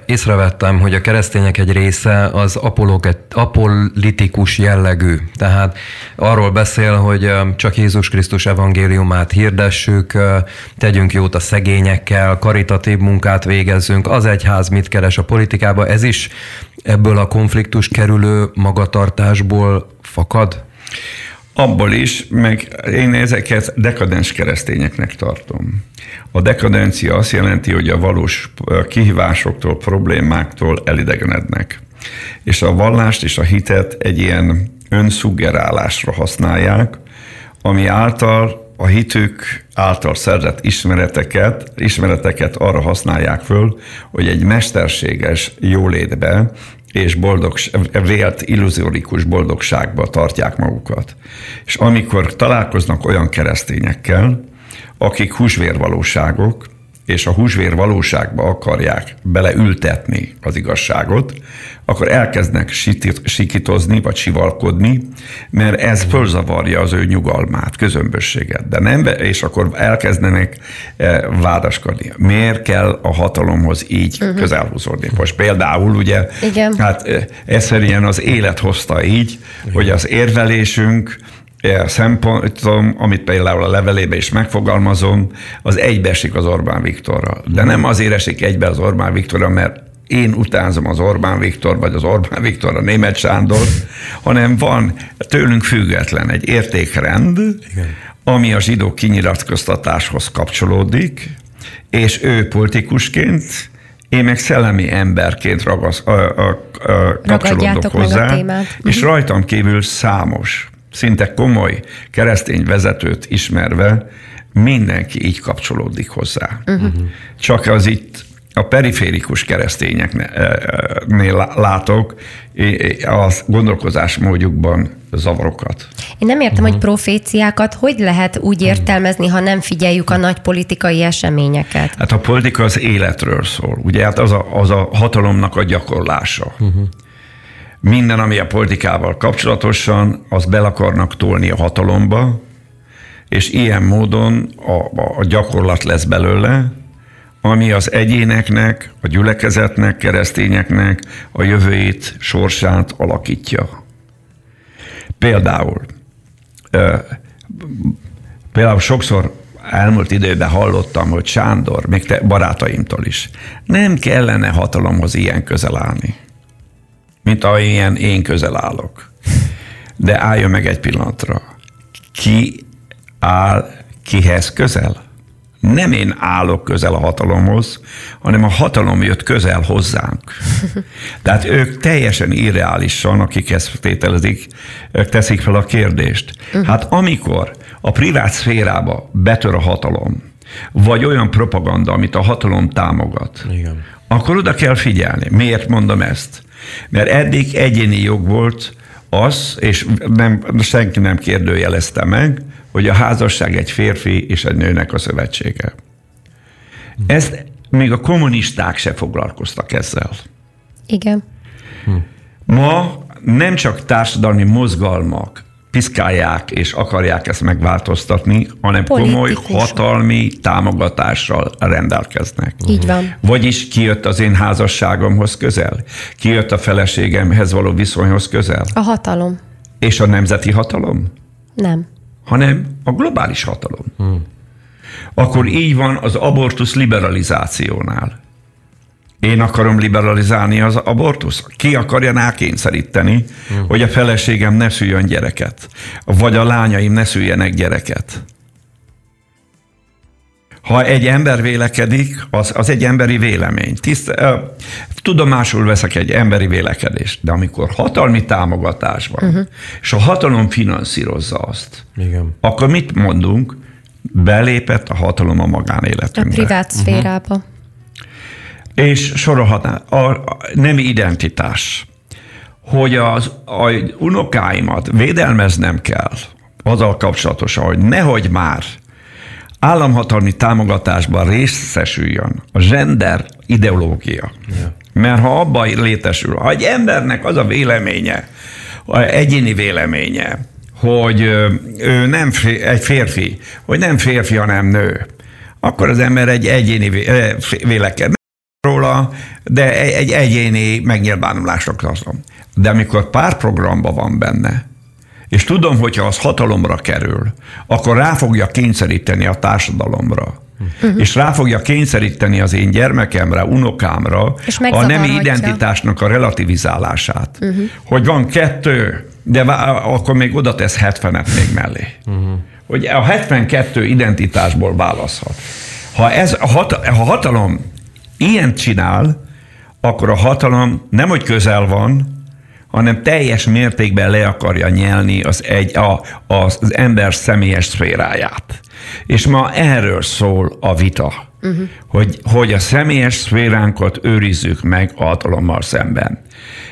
észrevettem, hogy a keresztények egy része az apolitikus jellegű. Tehát arról beszél, hogy csak Jézus Krisztus evangéliumát hirdessük, tegyünk jót a szegényekkel, karitatív munkát végezzünk, az egyház mit keres a politikába, ez is ebből a konfliktus kerülő magatartásból fakad? Abból is, meg én ezeket dekadens keresztényeknek tartom. A dekadencia azt jelenti, hogy a valós kihívásoktól, problémáktól elidegenednek. És a vallást és a hitet egy ilyen önszuggerálásra használják, ami által a hitük által szerzett ismereteket, ismereteket arra használják föl, hogy egy mesterséges jólétbe és boldog, vélt illuzórikus boldogságba tartják magukat. És amikor találkoznak olyan keresztényekkel, akik húsvérvalóságok, és a húsvér valóságba akarják beleültetni az igazságot, akkor elkezdnek sikitozni, vagy sivalkodni, mert ez fölzavarja az ő nyugalmát, közömbösséget. De nem, és akkor elkezdenek eh, vádaskodni. Miért kell a hatalomhoz így uh-huh. közelhúzódni? Most például ugye, Igen. hát eh, egyszerűen az élet hozta így, Igen. hogy az érvelésünk, szempontom, amit például a levelében is megfogalmazom, az egybeesik az Orbán Viktorral. De nem azért esik egybe az Orbán Viktorral, mert én utánzom az Orbán Viktor, vagy az Orbán Viktor a német Sándor, [laughs] hanem van tőlünk független egy értékrend, Igen. ami a zsidó kinyilatkoztatáshoz kapcsolódik, és ő politikusként, én meg szellemi emberként ragasz, a, a, a, kapcsolódok hozzá, és mhm. rajtam kívül számos szinte komoly keresztény vezetőt ismerve mindenki így kapcsolódik hozzá. Uh-huh. Csak az itt a periférikus keresztényeknél látok a gondolkozásmódjukban zavarokat. Én nem értem, uh-huh. hogy proféciákat hogy lehet úgy értelmezni, ha nem figyeljük a nagy politikai eseményeket? Hát a politika az életről szól. Ugye hát az a, az a hatalomnak a gyakorlása. Uh-huh minden, ami a politikával kapcsolatosan, az bel akarnak tolni a hatalomba, és ilyen módon a, a gyakorlat lesz belőle, ami az egyéneknek, a gyülekezetnek, keresztényeknek a jövőjét, sorsát alakítja. Például, például sokszor elmúlt időben hallottam, hogy Sándor, még te barátaimtól is, nem kellene hatalomhoz ilyen közel állni mint ahilyen én közel állok. De álljon meg egy pillanatra. Ki áll kihez közel? Nem én állok közel a hatalomhoz, hanem a hatalom jött közel hozzánk. Tehát ők teljesen irreálisan, akik ezt tételezik, ők teszik fel a kérdést. Hát amikor a privát szférába betör a hatalom, vagy olyan propaganda, amit a hatalom támogat, Igen. akkor oda kell figyelni. Miért mondom ezt? Mert eddig egyéni jog volt az, és nem, senki nem kérdőjelezte meg, hogy a házasság egy férfi és egy nőnek a szövetsége. Ezt még a kommunisták se foglalkoztak ezzel. Igen. Ma nem csak társadalmi mozgalmak, piszkálják és akarják ezt megváltoztatni, hanem komoly hatalmi támogatással rendelkeznek. Így van. Vagyis kijött az én házasságomhoz közel? Kijött a feleségemhez való viszonyhoz közel? A hatalom. És a nemzeti hatalom? Nem. Hanem a globális hatalom. Hmm. Akkor így van az abortusz liberalizációnál. Én akarom liberalizálni az abortusz? Ki akarja rákényszeríteni, uh-huh. hogy a feleségem ne szüljön gyereket? Vagy a lányaim ne szüljenek gyereket? Ha egy ember vélekedik, az, az egy emberi vélemény. Tiszt, uh, tudomásul veszek egy emberi vélekedést, de amikor hatalmi támogatás van, uh-huh. és a hatalom finanszírozza azt, Igen. akkor mit mondunk? Belépett a hatalom a magánéletünkbe. A privát szférába. Uh-huh és sorolhatná, a nem identitás, hogy az a unokáimat védelmeznem kell, azzal kapcsolatosan, hogy nehogy már államhatalmi támogatásban részesüljön a gender ideológia. Ja. Mert ha abban létesül, ha egy embernek az a véleménye, egyéni véleménye, hogy ő nem egy férfi, hogy nem férfi, hanem nő, akkor az ember egy egyéni vélekedés de egy egyéni megnyilvánulásra tartom. De amikor párprogramban van benne, és tudom, hogyha az hatalomra kerül, akkor rá fogja kényszeríteni a társadalomra. Uh-huh. És rá fogja kényszeríteni az én gyermekemre, unokámra a nemi identitásnak a relativizálását. Uh-huh. Hogy van kettő de akkor még oda tesz 70-et még mellé. Uh-huh. Hogy a 72 identitásból választhat. Ha, ez a, hat, ha hatalom ilyen csinál, akkor a hatalom nem, hogy közel van, hanem teljes mértékben le akarja nyelni az, egy, a, az, az ember személyes szféráját. És ma erről szól a vita, uh-huh. hogy, hogy a személyes szféránkat őrizzük meg a hatalommal szemben.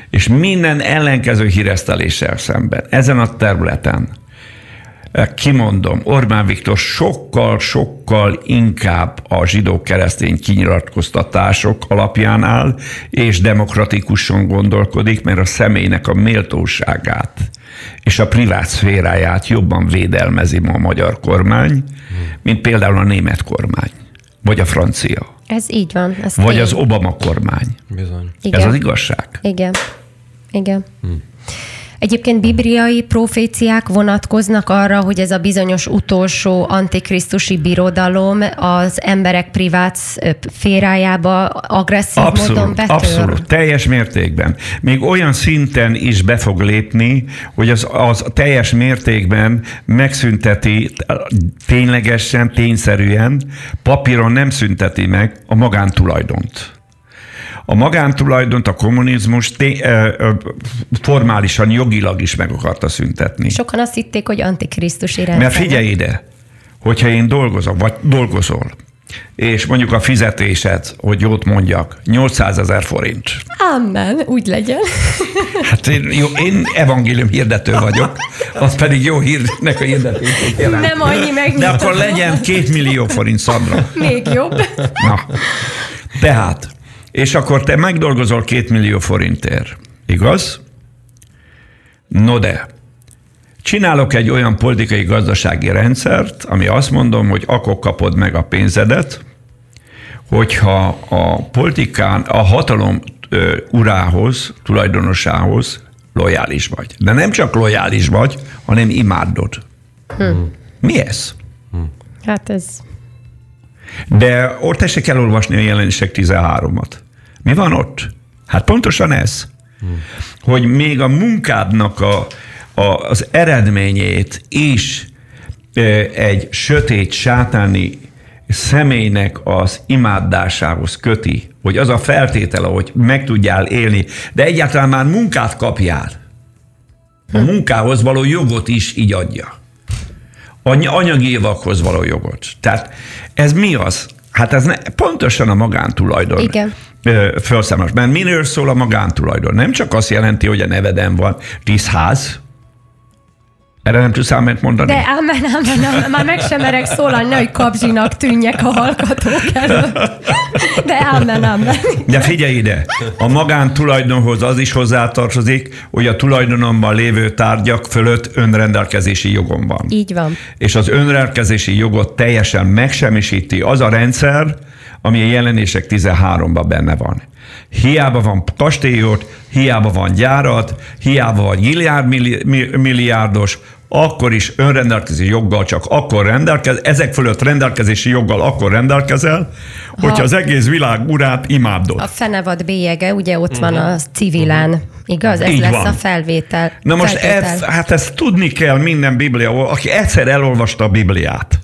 És minden ellenkező híreszteléssel szemben, ezen a területen kimondom, Orbán Viktor sokkal-sokkal inkább a zsidó-keresztény kinyilatkoztatások alapján áll, és demokratikusan gondolkodik, mert a személynek a méltóságát és a privát szféráját jobban védelmezi ma a magyar kormány, mint például a német kormány, vagy a francia. Ez így van. Ez vagy tény. az Obama kormány. Bizony. Igen. Ez az igazság. Igen. Igen. Hm. Egyébként bibliai proféciák vonatkoznak arra, hogy ez a bizonyos utolsó antikrisztusi birodalom az emberek privát férájába agresszív abszolút, módon betör? Abszolút, teljes mértékben. Még olyan szinten is be fog lépni, hogy az, az teljes mértékben megszünteti ténylegesen, tényszerűen, papíron nem szünteti meg a magántulajdont a magántulajdont a kommunizmus té- formálisan, jogilag is meg akarta szüntetni. Sokan azt hitték, hogy antikrisztusi rendszer. Mert figyelj ide, hogyha én dolgozom, vagy dolgozol, és mondjuk a fizetésed, hogy jót mondjak, 800 ezer forint. Amen, úgy legyen. [laughs] Hát én, jó, én evangélium hirdető vagyok, az pedig jó hírnek a jelent. Nem annyi meg. De akkor legyen két millió forint Szandra. Még jobb. Na, tehát és akkor te megdolgozol két millió forintért. Igaz? No de, csinálok egy olyan politikai gazdasági rendszert, ami azt mondom, hogy akkor kapod meg a pénzedet, hogyha a politikán, a hatalom ö, urához, tulajdonosához lojális vagy. De nem csak lojális vagy, hanem imádod. Hm. Mi ez? Hát ez de ott tessék elolvasni a jelenések 13-at. Mi van ott? Hát pontosan ez. Hmm. Hogy még a munkádnak a, a, az eredményét is egy sötét, sátáni személynek az imádásához köti, hogy az a feltétele, hogy meg tudjál élni, de egyáltalán már munkát kapjál. A munkához való jogot is így adja. Anyagi évakhoz való jogot. Tehát ez mi az? Hát ez ne, pontosan a magántulajdon. Igen felszámolás. Mert miről szól a magántulajdon? Nem csak azt jelenti, hogy a neveden van tíz ház, erre nem tudsz áment mondani? De ámen, ámen, ámen, már meg sem merek szólalni, hogy kapzsinak tűnjek a hallgatók előtt. De ámen, ámen. De figyelj ide, a magántulajdonhoz az is hozzátartozik, hogy a tulajdonomban lévő tárgyak fölött önrendelkezési jogom van. Így van. És az önrendelkezési jogot teljesen megsemmisíti az a rendszer, ami a jelenések 13-ban benne van. Hiába van kastélyot, hiába van gyárat, hiába van milliárd, milliárdos, akkor is önrendelkezési joggal csak akkor rendelkez, ezek fölött rendelkezési joggal akkor rendelkezel, ha, hogyha az egész világ urát imádod. A fenevad bélyege, ugye ott uh-huh. van a civilen, uh-huh. igaz? Ez Így lesz van. a felvétel. Na most ez, hát ezt tudni kell minden biblia, aki egyszer elolvasta a Bibliát.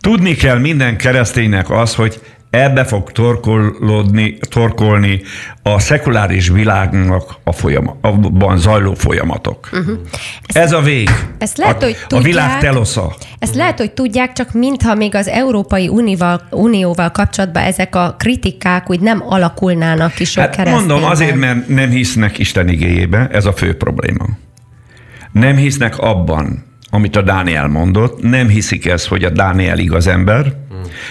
Tudni kell minden kereszténynek az, hogy ebbe fog torkolódni, torkolni a szekuláris világnak a folyamatban zajló folyamatok. Uh-huh. Ez a vég. Ezt lehet, a, hogy tudják, a világ telosza. Ezt lehet, hogy tudják, csak mintha még az Európai Unival, Unióval kapcsolatban ezek a kritikák úgy nem alakulnának ki sok hát Mondom, azért, mert nem hisznek Isten igéjébe, ez a fő probléma. Nem hisznek abban, amit a Dániel mondott, nem hiszik ezt, hogy a Dániel igaz ember,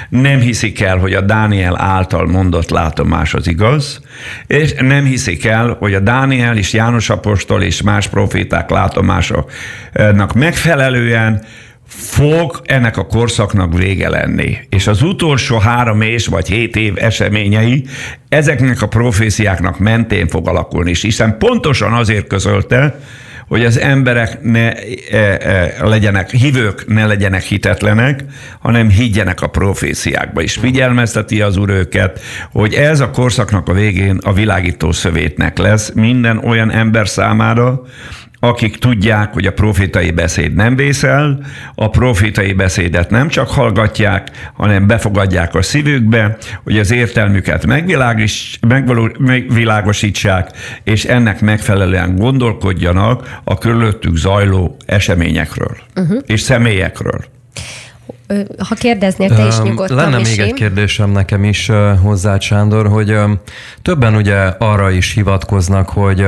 nem hiszik el, hogy a Dániel által mondott látomás az igaz, és nem hiszik el, hogy a Dániel és János Apostol és más proféták látomásoknak megfelelően fog ennek a korszaknak vége lenni. És az utolsó három és vagy hét év eseményei ezeknek a proféciáknak mentén fog alakulni. És hiszen pontosan azért közölte, hogy az emberek ne e, e, legyenek, hívők ne legyenek hitetlenek, hanem higgyenek a proféciákba is. Figyelmezteti az úr őket, hogy ez a korszaknak a végén a világító szövétnek lesz minden olyan ember számára, akik tudják, hogy a profétai beszéd nem vészel, a profétai beszédet nem csak hallgatják, hanem befogadják a szívükbe, hogy az értelmüket megvilágosítsák, és ennek megfelelően gondolkodjanak a körülöttük zajló eseményekről uh-huh. és személyekről. Ha kérdeznél, te is nyugodtan, Lenne még egy kérdésem nekem is hozzá, Sándor, hogy többen ugye arra is hivatkoznak, hogy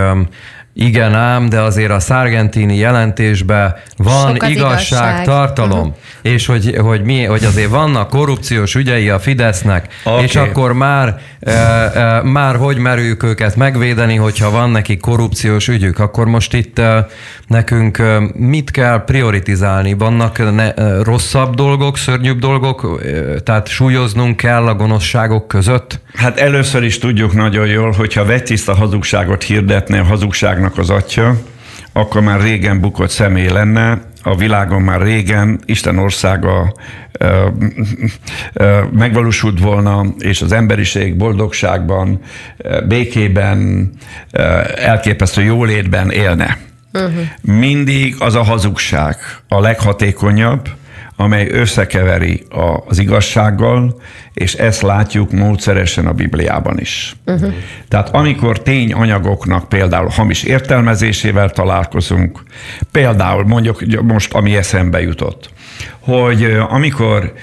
igen ám, de azért a szargentini jelentésben van igazság, igazság, tartalom, uh-huh. és hogy, hogy, mi, hogy azért vannak korrupciós ügyei a Fidesznek, okay. és akkor már, e, e, már hogy merüljük őket megvédeni, hogyha van neki korrupciós ügyük, akkor most itt e, nekünk e, mit kell prioritizálni? Vannak ne, e, rosszabb dolgok, szörnyűbb dolgok, e, tehát súlyoznunk kell a gonoszságok között? Hát először is tudjuk nagyon jól, hogyha vettiszta hazugságot hirdetne a hazugságnak az atya, akkor már régen bukott személy lenne, a világon már régen Isten országa ö, ö, megvalósult volna, és az emberiség boldogságban, békében, ö, elképesztő jólétben élne. Uh-huh. Mindig az a hazugság a leghatékonyabb, amely összekeveri az igazsággal, és ezt látjuk módszeresen a Bibliában is. Uh-huh. Tehát amikor tényanyagoknak például hamis értelmezésével találkozunk, például mondjuk most, ami eszembe jutott, hogy amikor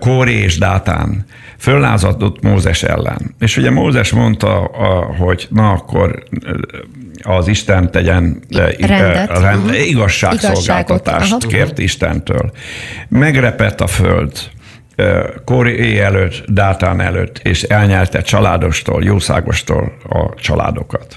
Kóré és Dátán föllázadott Mózes ellen, és ugye Mózes mondta, hogy na akkor az Isten tegyen Rendet. rend, uh-huh. igazságszolgáltatást kért Istentől. Megrepett a föld, Kóri előtt, Dátán előtt, és elnyelte családostól, jószágostól a családokat.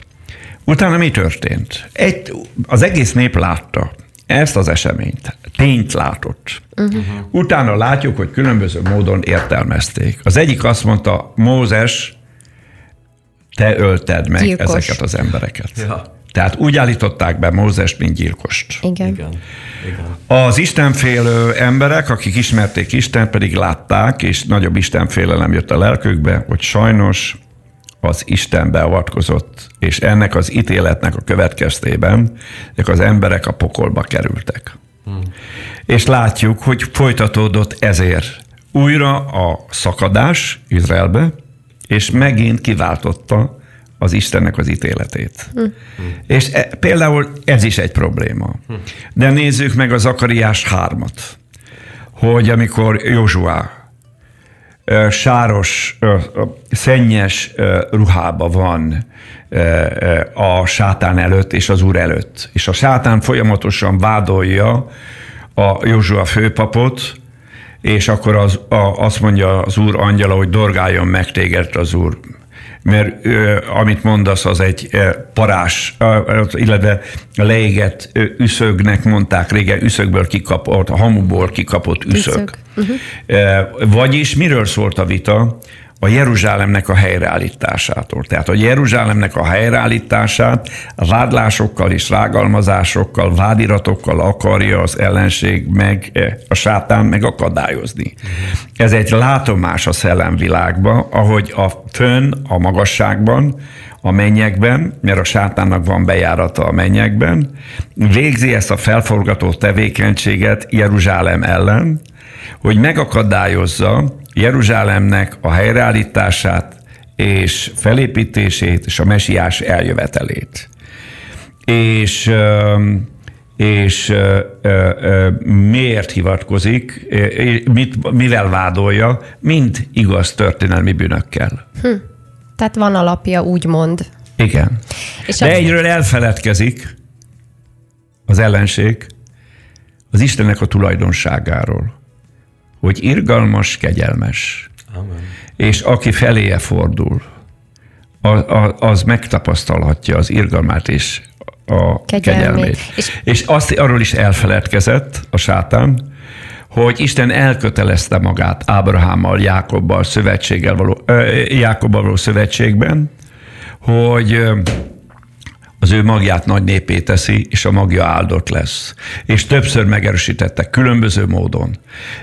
Utána mi történt? Egy, az egész nép látta ezt az eseményt, tényt látott. Uh-huh. Utána látjuk, hogy különböző módon értelmezték. Az egyik azt mondta, Mózes, te ölted meg Gyilkos. ezeket az embereket. Ja. Tehát úgy állították be Mózes, mint gyilkost. Igen. Igen. Igen. Az istenfélő emberek, akik ismerték Isten, pedig látták, és nagyobb istenfélelem jött a lelkükbe, hogy sajnos az Isten beavatkozott, és ennek az ítéletnek a következtében ezek az emberek a pokolba kerültek. Hmm. És látjuk, hogy folytatódott ezért újra a szakadás Izraelbe, és megint kiváltotta az Istennek az ítéletét. Hm. És e, például ez is egy probléma. Hm. De nézzük meg a Zakariás hármat, hogy amikor Józsuá sáros, szennyes ruhába van a sátán előtt és az úr előtt. És a sátán folyamatosan vádolja a Józsua főpapot, és akkor az, a, azt mondja az úr angyala, hogy dorgáljon meg téged az úr mert ö, amit mondasz, az egy ö, parás, ö, illetve leégett ö, üszögnek mondták régen, üszögből kikapott, hamuból kikapott üszög. üszög. Uh-huh. Vagyis miről szólt a vita? A Jeruzsálemnek a helyreállításától. Tehát a Jeruzsálemnek a helyreállítását vádlásokkal és rágalmazásokkal, vádiratokkal akarja az ellenség meg, eh, a sátán megakadályozni. Ez egy látomás a szellemvilágban, ahogy a fönn, a magasságban, a mennyekben, mert a sátánnak van bejárata a mennyekben, végzi ezt a felforgató tevékenységet Jeruzsálem ellen, hogy megakadályozza Jeruzsálemnek a helyreállítását és felépítését és a mesiás eljövetelét. És és miért hivatkozik, mit, mivel vádolja, mind igaz történelmi bűnökkel. Hm. Tehát van alapja, úgymond. Igen. És De egyről elfeledkezik az ellenség az Istennek a tulajdonságáról hogy irgalmas, kegyelmes. Amen. És aki feléje fordul, az megtapasztalhatja az irgalmát és a kegyelmét. kegyelmét. És, és azt arról is elfeledkezett a sátán, hogy Isten elkötelezte magát Ábrahámmal, Jákobbal, szövetséggel való, Jákobbal való szövetségben, hogy az ő magját nagy népé teszi, és a magja áldott lesz. És többször megerősítette különböző módon.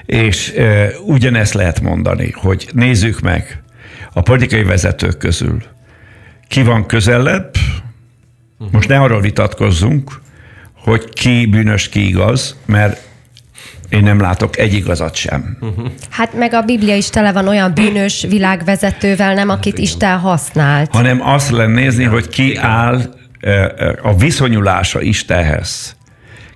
És e, ugyanezt lehet mondani, hogy nézzük meg a politikai vezetők közül, ki van közelebb, most ne arról vitatkozzunk, hogy ki bűnös, ki igaz, mert én nem látok egy igazat sem. Hát meg a Biblia is tele van olyan bűnös világvezetővel, nem akit Isten használt. Hanem azt lenne nézni, hogy ki áll a viszonyulása Istenhez.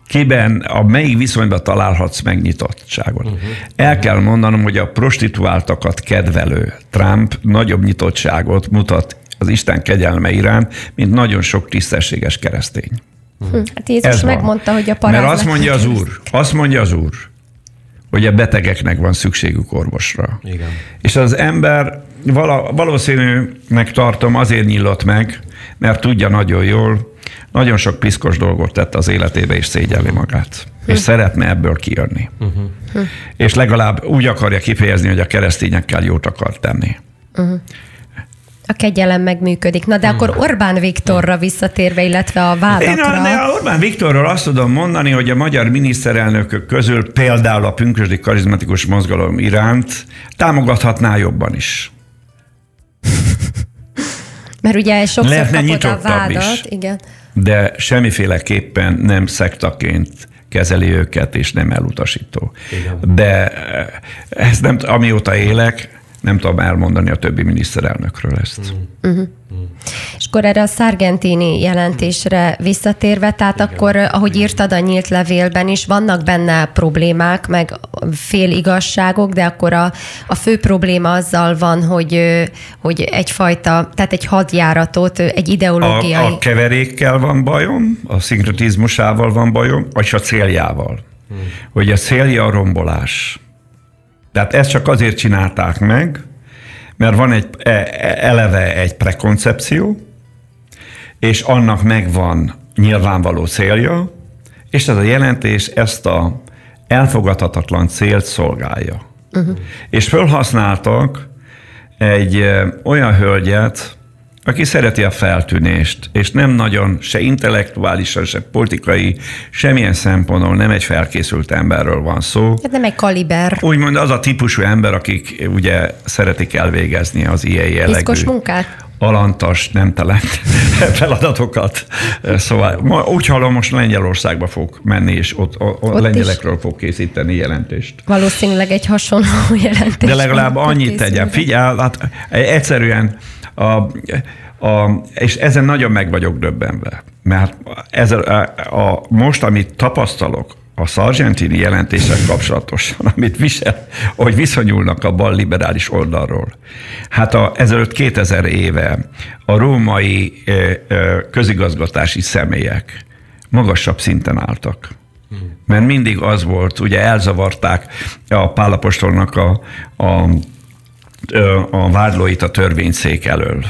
Kiben, a melyik viszonyban találhatsz megnyitottságot. El kell mondanom, hogy a prostituáltakat kedvelő Trump nagyobb nyitottságot mutat az Isten kegyelme iránt, mint nagyon sok tisztességes keresztény. Hm. Hát Jézus Ez van. megmondta, hogy a paráznak... Mert azt mondja az Úr, azt mondja az Úr, hogy a betegeknek van szükségük orvosra. Igen. És az ember vala, valószínűnek tartom azért nyílott meg, mert tudja nagyon jól, nagyon sok piszkos dolgot tett az életébe, és szégyelli magát. És szeretne ebből kijönni. És legalább úgy akarja kifejezni, hogy a keresztényekkel jót akar tenni. A kegyelem megműködik. Na de akkor Orbán Viktorra visszatérve, illetve a Én a, vádakra. a Orbán Viktorról azt tudom mondani, hogy a magyar miniszterelnökök közül például a pünkösdi karizmatikus mozgalom iránt támogathatná jobban is. Mert ugye sokszor Lehetne kapod a vádat. is. Igen. de semmiféleképpen nem szektaként kezeli őket, és nem elutasító. Igen. De eh, ezt nem, amióta élek, nem tudom elmondani a többi miniszterelnökről ezt. És akkor erre a Sargentini jelentésre visszatérve, tehát Igen. akkor, ahogy írtad a nyílt levélben is, vannak benne problémák, meg fél igazságok, de akkor a, a fő probléma azzal van, hogy, ö, hogy egyfajta, tehát egy hadjáratot, ö, egy ideológiai... A, a keverékkel van bajom, a szinkretizmusával van bajom, és a céljával. Hmm. Hogy a célja a rombolás. Tehát ezt csak azért csinálták meg, mert van egy e- e- eleve egy prekoncepció, és annak megvan nyilvánvaló célja, és ez a jelentés ezt a elfogadhatatlan célt szolgálja. Uh-huh. És felhasználtak egy olyan hölgyet, aki szereti a feltűnést, és nem nagyon se intellektuálisan, se politikai, semmilyen szempontból nem egy felkészült emberről van szó. Hát nem egy kaliber. Úgymond az a típusú ember, akik ugye szeretik elvégezni az ilyen jellegű Piszkos munkát? alantas, nemtelen [laughs] feladatokat. Szóval úgy hallom, most Lengyelországba fog menni, és ott, ott, ott lengyelekről fog készíteni jelentést. Valószínűleg egy hasonló [laughs] jelentés. De legalább annyit tegyen. Figyelj, hát egyszerűen a, a, és ezen nagyon meg vagyok döbbenve, mert ez a, a, most, amit tapasztalok, a Sargentini jelentéssel kapcsolatosan, [laughs] amit visel, hogy viszonyulnak a bal liberális oldalról. Hát a, ezelőtt 2000 éve a római ö, ö, közigazgatási személyek magasabb szinten álltak. Mert mindig az volt, ugye elzavarták a Pálapostolnak a, a a vádlóit a törvényszék elől.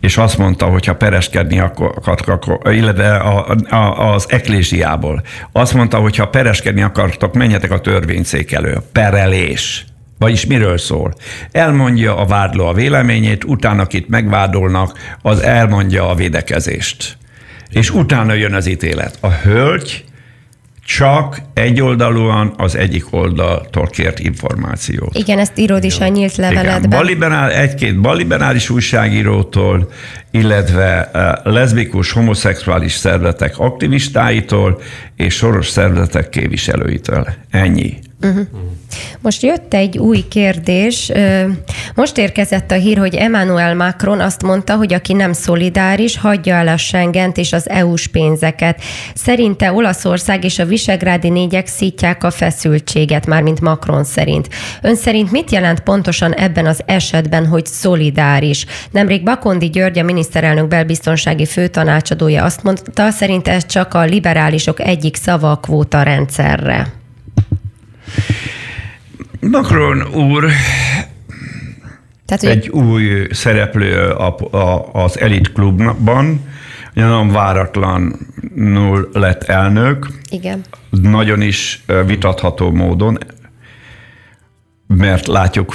És azt mondta, hogy ha pereskedni akartok, akkor, illetve a, a, az eklésiából. Azt mondta, hogy ha pereskedni akartok, menjetek a törvényszék elő. Perelés. Vagyis miről szól? Elmondja a vádló a véleményét, utána akit megvádolnak, az elmondja a védekezést. És utána jön az ítélet. A hölgy csak egyoldalúan az egyik oldaltól kért információt. Igen, ezt írod is a nyílt Igen, leveledben. balliberál, egy-két balliberális újságírótól, illetve uh, leszbikus, homoszexuális szervezetek aktivistáitól és soros szervezetek képviselőitől. Ennyi. Most jött egy új kérdés. Most érkezett a hír, hogy Emmanuel Macron azt mondta, hogy aki nem szolidáris, hagyja el a Schengent és az EU-s pénzeket. Szerinte Olaszország és a visegrádi négyek szítják a feszültséget, mármint Macron szerint. Ön szerint mit jelent pontosan ebben az esetben, hogy szolidáris? Nemrég Bakondi György, a miniszterelnök belbiztonsági főtanácsadója azt mondta, szerint ez csak a liberálisok egyik szava a kvóta rendszerre. Macron úr Tehát, hogy egy új szereplő a, a, az elit klubban, nagyon váratlanul lett elnök, igen. nagyon is vitatható módon, mert látjuk,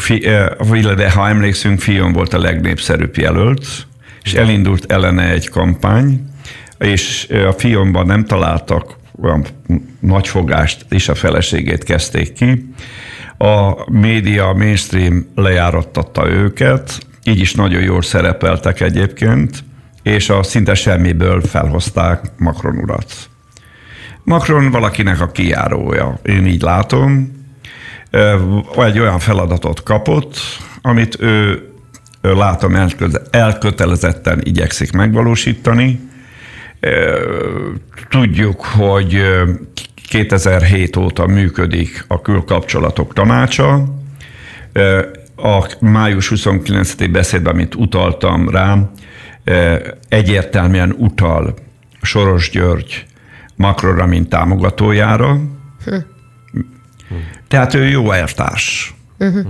illetve ha emlékszünk, Fion volt a legnépszerűbb jelölt, és elindult ellene egy kampány, és a Fionban nem találtak olyan nagy fogást, és a feleségét kezdték ki. A média, a mainstream lejárattatta őket, így is nagyon jól szerepeltek egyébként, és a szinte semmiből felhozták Macron urat. Macron valakinek a kijárója, én így látom. Egy olyan feladatot kapott, amit ő látom elkötelezetten igyekszik megvalósítani. Tudjuk, hogy 2007 óta működik a külkapcsolatok tanácsa. A május 29-i beszédben, amit utaltam rá, egyértelműen utal Soros György Macronra, mint támogatójára. Hm. Tehát ő jó eltárs. Uh-huh.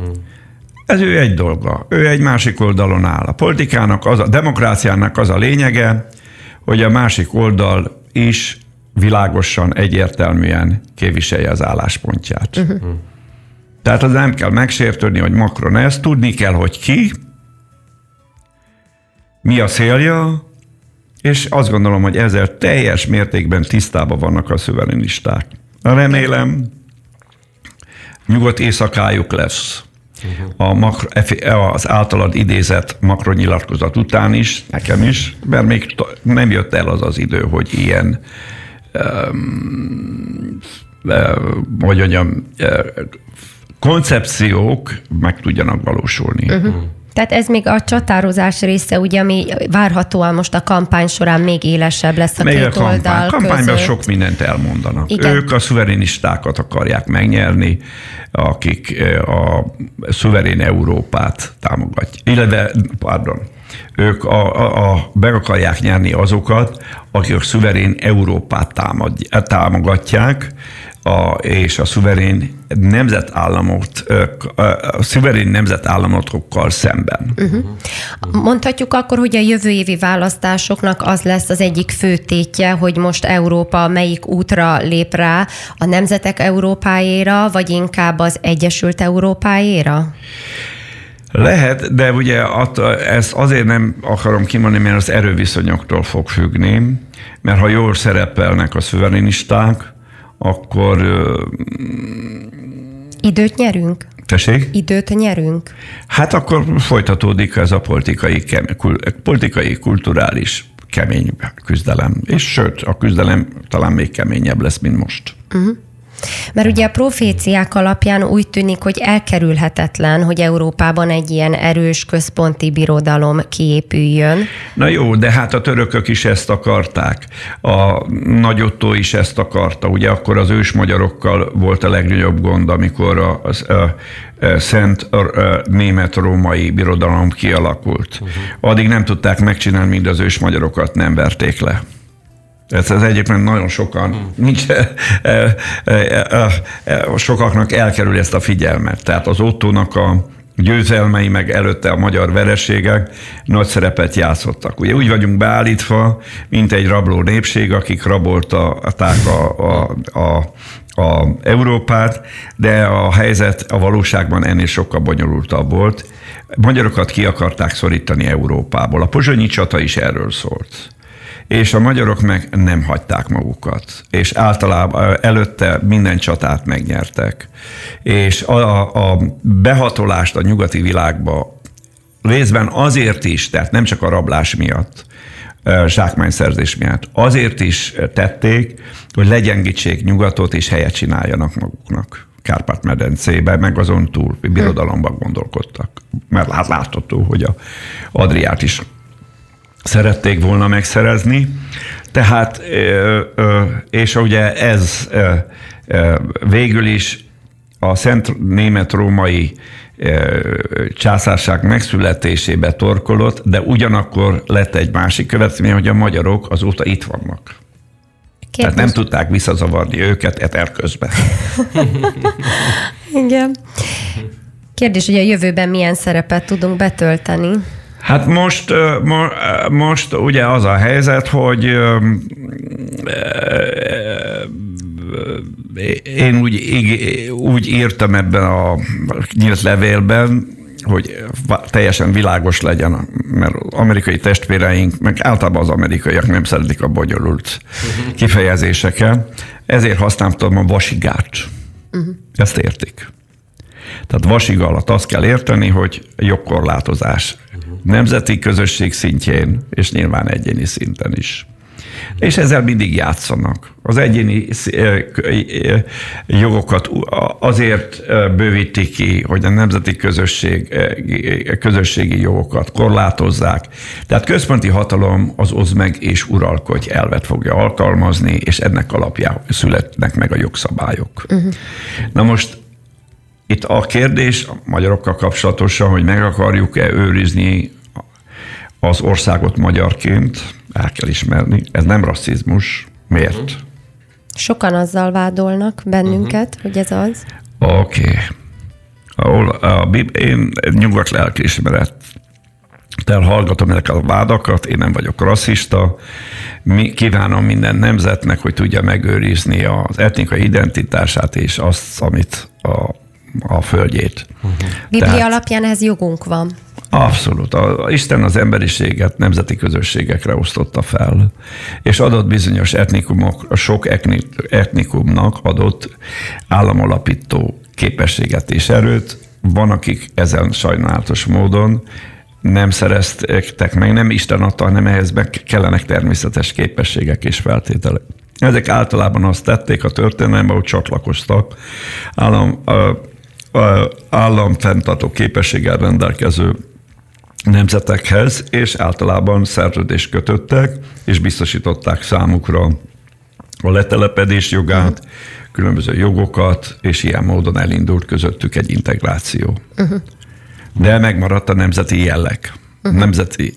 Ez ő egy dolga. Ő egy másik oldalon áll. A politikának, az a demokráciának az a lényege, hogy a másik oldal is világosan, egyértelműen képviselje az álláspontját. Uh-huh. Tehát az nem kell megsértődni, hogy Macron ezt, tudni kell, hogy ki, mi a célja, és azt gondolom, hogy ezzel teljes mértékben tisztában vannak a szuverenisták. Remélem, nyugodt éjszakájuk lesz. A makro, az általad idézett makronyilatkozat után is, nekem is, mert még nem jött el az az idő, hogy ilyen um, hogy mondjam, koncepciók meg tudjanak valósulni. Uh-huh. Tehát ez még a csatározás része, ugye, ami várhatóan most a kampány során még élesebb lesz a még két a kampány. oldal Kampányban között. sok mindent elmondanak. Igen. Ők a szuverenistákat akarják megnyerni, akik eh, a szuverén Európát támogatják. Illetve, pardon, ők a, a, a, meg akarják nyerni azokat, akik a szuverén Európát támad, támogatják, a, és a szuverén nemzetállamot, a szuverén nemzetállamokkal szemben. Uh-huh. Mondhatjuk akkor, hogy a jövő évi választásoknak az lesz az egyik fő tétje, hogy most Európa melyik útra lép rá, a nemzetek Európájéra, vagy inkább az Egyesült Európájéra? Lehet, de ugye ezt azért nem akarom kimondani, mert az erőviszonyoktól fog függni, mert ha jól szerepelnek a szuverenisták, akkor... Időt nyerünk? Tessék? Időt nyerünk? Hát akkor folytatódik ez a politikai, politikai kulturális kemény küzdelem. És sőt, a küzdelem talán még keményebb lesz, mint most. Uh-huh. Mert ugye a proféciák alapján úgy tűnik, hogy elkerülhetetlen, hogy Európában egy ilyen erős központi birodalom kiépüljön. Na jó, de hát a törökök is ezt akarták. A nagyottó is ezt akarta. Ugye akkor az ős magyarokkal volt a legnagyobb gond, amikor a, a, a, szent a, a német-római birodalom kialakult. Uh-huh. Addig nem tudták megcsinálni, mind az ős magyarokat nem verték le. Ez, ez egyébként nagyon sokan, hmm. nincs, e, e, e, e, sokaknak elkerül ezt a figyelmet. Tehát az Ottónak a győzelmei, meg előtte a magyar vereségek nagy szerepet játszottak. Ugye úgy vagyunk beállítva, mint egy rabló népség, akik rabolták a, a, a, a Európát, de a helyzet a valóságban ennél sokkal bonyolultabb volt. Magyarokat ki akarták szorítani Európából. A pozsonyi csata is erről szólt és a magyarok meg nem hagyták magukat, és általában előtte minden csatát megnyertek. És a, a behatolást a nyugati világba részben azért is, tehát nem csak a rablás miatt, zsákmányszerzés miatt, azért is tették, hogy legyengítsék nyugatot és helyet csináljanak maguknak. Kárpát-medencébe, meg azon túl birodalomban gondolkodtak. Mert látható, hogy a Adriát is szerették volna megszerezni. Tehát, és ugye ez végül is a Szent Német-Római császárság megszületésébe torkolott, de ugyanakkor lett egy másik következmény, hogy a magyarok azóta itt vannak. Kérdés. Tehát nem tudták visszazavarni őket eter közben. Igen. Kérdés, hogy a jövőben milyen szerepet tudunk betölteni? Hát most, most ugye az a helyzet, hogy én úgy, úgy írtam ebben a nyílt levélben, hogy teljesen világos legyen, mert amerikai testvéreink, meg általában az amerikaiak nem szeretik a bonyolult kifejezéseket, ezért használtam a vasigát. Uh-huh. Ezt értik. Tehát vasig alatt azt kell érteni, hogy jogkorlátozás nemzeti közösség szintjén, és nyilván egyéni szinten is. És ezzel mindig játszanak. Az egyéni jogokat azért bővítik ki, hogy a nemzeti közösség, közösségi jogokat korlátozzák. Tehát központi hatalom az oz meg és uralkodj elvet fogja alkalmazni, és ennek alapján születnek meg a jogszabályok. Uh-huh. Na most itt a kérdés a magyarokkal kapcsolatosan, hogy meg akarjuk-e őrizni az országot magyarként, el kell ismerni, ez nem rasszizmus. Miért? Sokan azzal vádolnak bennünket, uh-huh. hogy ez az. Oké. Okay. Ahol a, én nyugodt lelkiismeret hallgatom ezeket a vádakat, én nem vagyok rasszista, mi, kívánom minden nemzetnek, hogy tudja megőrizni az etnikai identitását és azt, amit a, a földjét. Uh-huh. Biblia Tehát, alapján ez jogunk van. Abszolút. A, Isten az emberiséget nemzeti közösségekre osztotta fel, és adott bizonyos etnikumok, sok etni, etnikumnak adott államalapító képességet és erőt. Van, akik ezen sajnálatos módon nem szereztek meg, nem Isten adta, hanem ehhez meg kellenek természetes képességek és feltételek. Ezek általában azt tették a történelemben, hogy csatlakoztak állam, államfenntartó képességgel rendelkező nemzetekhez, és általában szerződést kötöttek, és biztosították számukra a letelepedés jogát, különböző jogokat, és ilyen módon elindult közöttük egy integráció. Uh-huh. De megmaradt a nemzeti jelleg, uh-huh. nemzeti,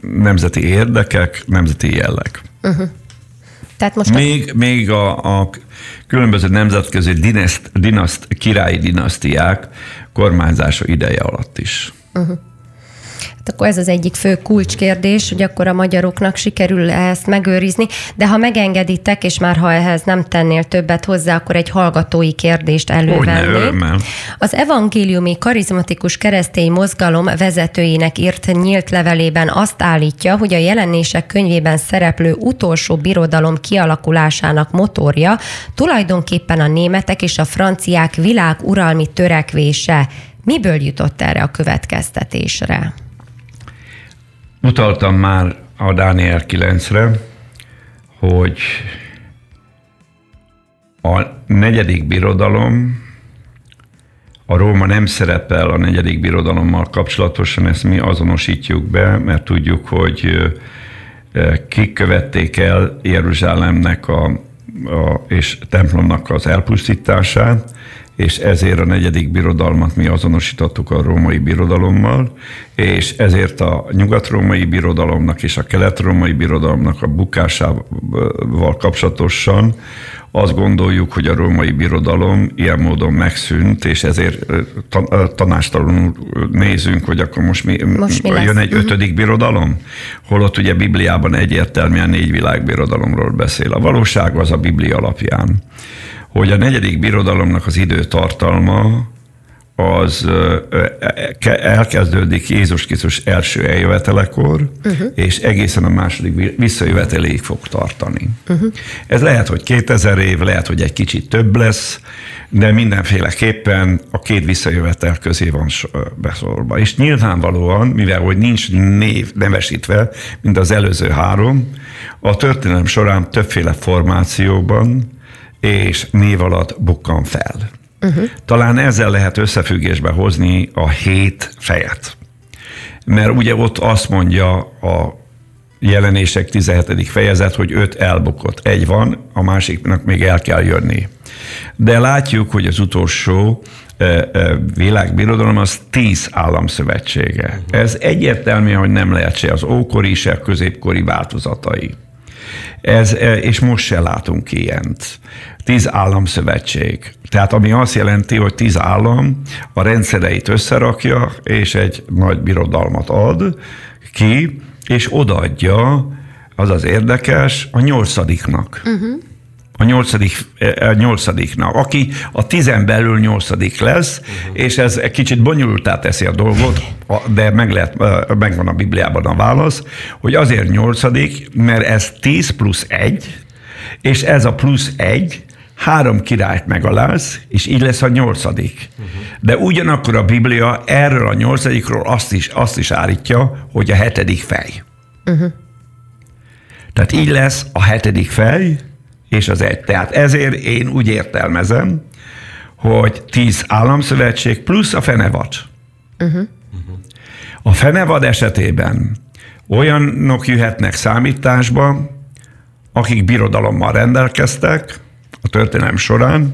nemzeti érdekek, nemzeti jelleg. Uh-huh. Tehát most még, a... még a, a különböző nemzetközi dinaszt, dinaszt, királyi dinasztiák kormányzása ideje alatt is. Uh-huh. Hát akkor ez az egyik fő kulcskérdés, hogy akkor a magyaroknak sikerül -e ezt megőrizni, de ha megengeditek, és már ha ehhez nem tennél többet hozzá, akkor egy hallgatói kérdést elővennék. Az evangéliumi karizmatikus keresztény mozgalom vezetőjének írt nyílt levelében azt állítja, hogy a jelenések könyvében szereplő utolsó birodalom kialakulásának motorja tulajdonképpen a németek és a franciák világuralmi törekvése. Miből jutott erre a következtetésre? Utaltam már a Dániel 9-re, hogy a negyedik birodalom, a Róma nem szerepel a negyedik birodalommal kapcsolatosan, ezt mi azonosítjuk be, mert tudjuk, hogy kik követték el Jeruzsálemnek a, a, és templomnak az elpusztítását, és ezért a negyedik birodalmat mi azonosítottuk a római birodalommal, és ezért a nyugat-római birodalomnak és a kelet-római birodalomnak a bukásával kapcsolatosan azt gondoljuk, hogy a római birodalom ilyen módon megszűnt, és ezért tanástalanul nézünk, hogy akkor most mi, most mi jön lesz? egy mhm. ötödik birodalom, holott ugye Bibliában egyértelműen négy világbirodalomról beszél. A valóság az a Biblia alapján hogy a negyedik birodalomnak az időtartalma az elkezdődik Jézus Krisztus első eljövetelekor, uh-huh. és egészen a második visszajöveteléig fog tartani. Uh-huh. Ez lehet, hogy 2000 év, lehet, hogy egy kicsit több lesz, de mindenféleképpen a két visszajövetel közé van beszorva. És nyilvánvalóan, mivel hogy nincs név nevesítve, mint az előző három, a történelem során többféle formációban és név alatt bukkan fel. Uh-huh. Talán ezzel lehet összefüggésbe hozni a hét fejet. Mert ugye ott azt mondja a jelenések 17. fejezet, hogy öt elbukott. Egy van, a másiknak még el kell jönni. De látjuk, hogy az utolsó világbirodalom az tíz államszövetsége. Ez egyértelmű, hogy nem lehet se az ókori, se középkori változatai. Ez, és most se látunk ilyent tíz államszövetség. Tehát ami azt jelenti, hogy tíz állam a rendszereit összerakja, és egy nagy birodalmat ad ki, és odaadja, az az érdekes, a nyolcadiknak. Uh-huh. A nyolcadik, a nyolcadiknak, aki a tizen belül nyolcadik lesz, uh-huh. és ez egy kicsit bonyolultá teszi a dolgot, de meg lehet, megvan a Bibliában a válasz, hogy azért nyolcadik, mert ez 10 plusz egy, és ez a plusz egy, három királyt megaláz, és így lesz a nyolcadik. Uh-huh. De ugyanakkor a Biblia erről a nyolcadikról azt is, azt is állítja, hogy a hetedik fej. Uh-huh. Tehát így lesz a hetedik fej és az egy. Tehát ezért én úgy értelmezem, hogy tíz államszövetség plusz a fenevad. Uh-huh. A fenevad esetében olyanok jöhetnek számításba, akik birodalommal rendelkeztek a történelem során,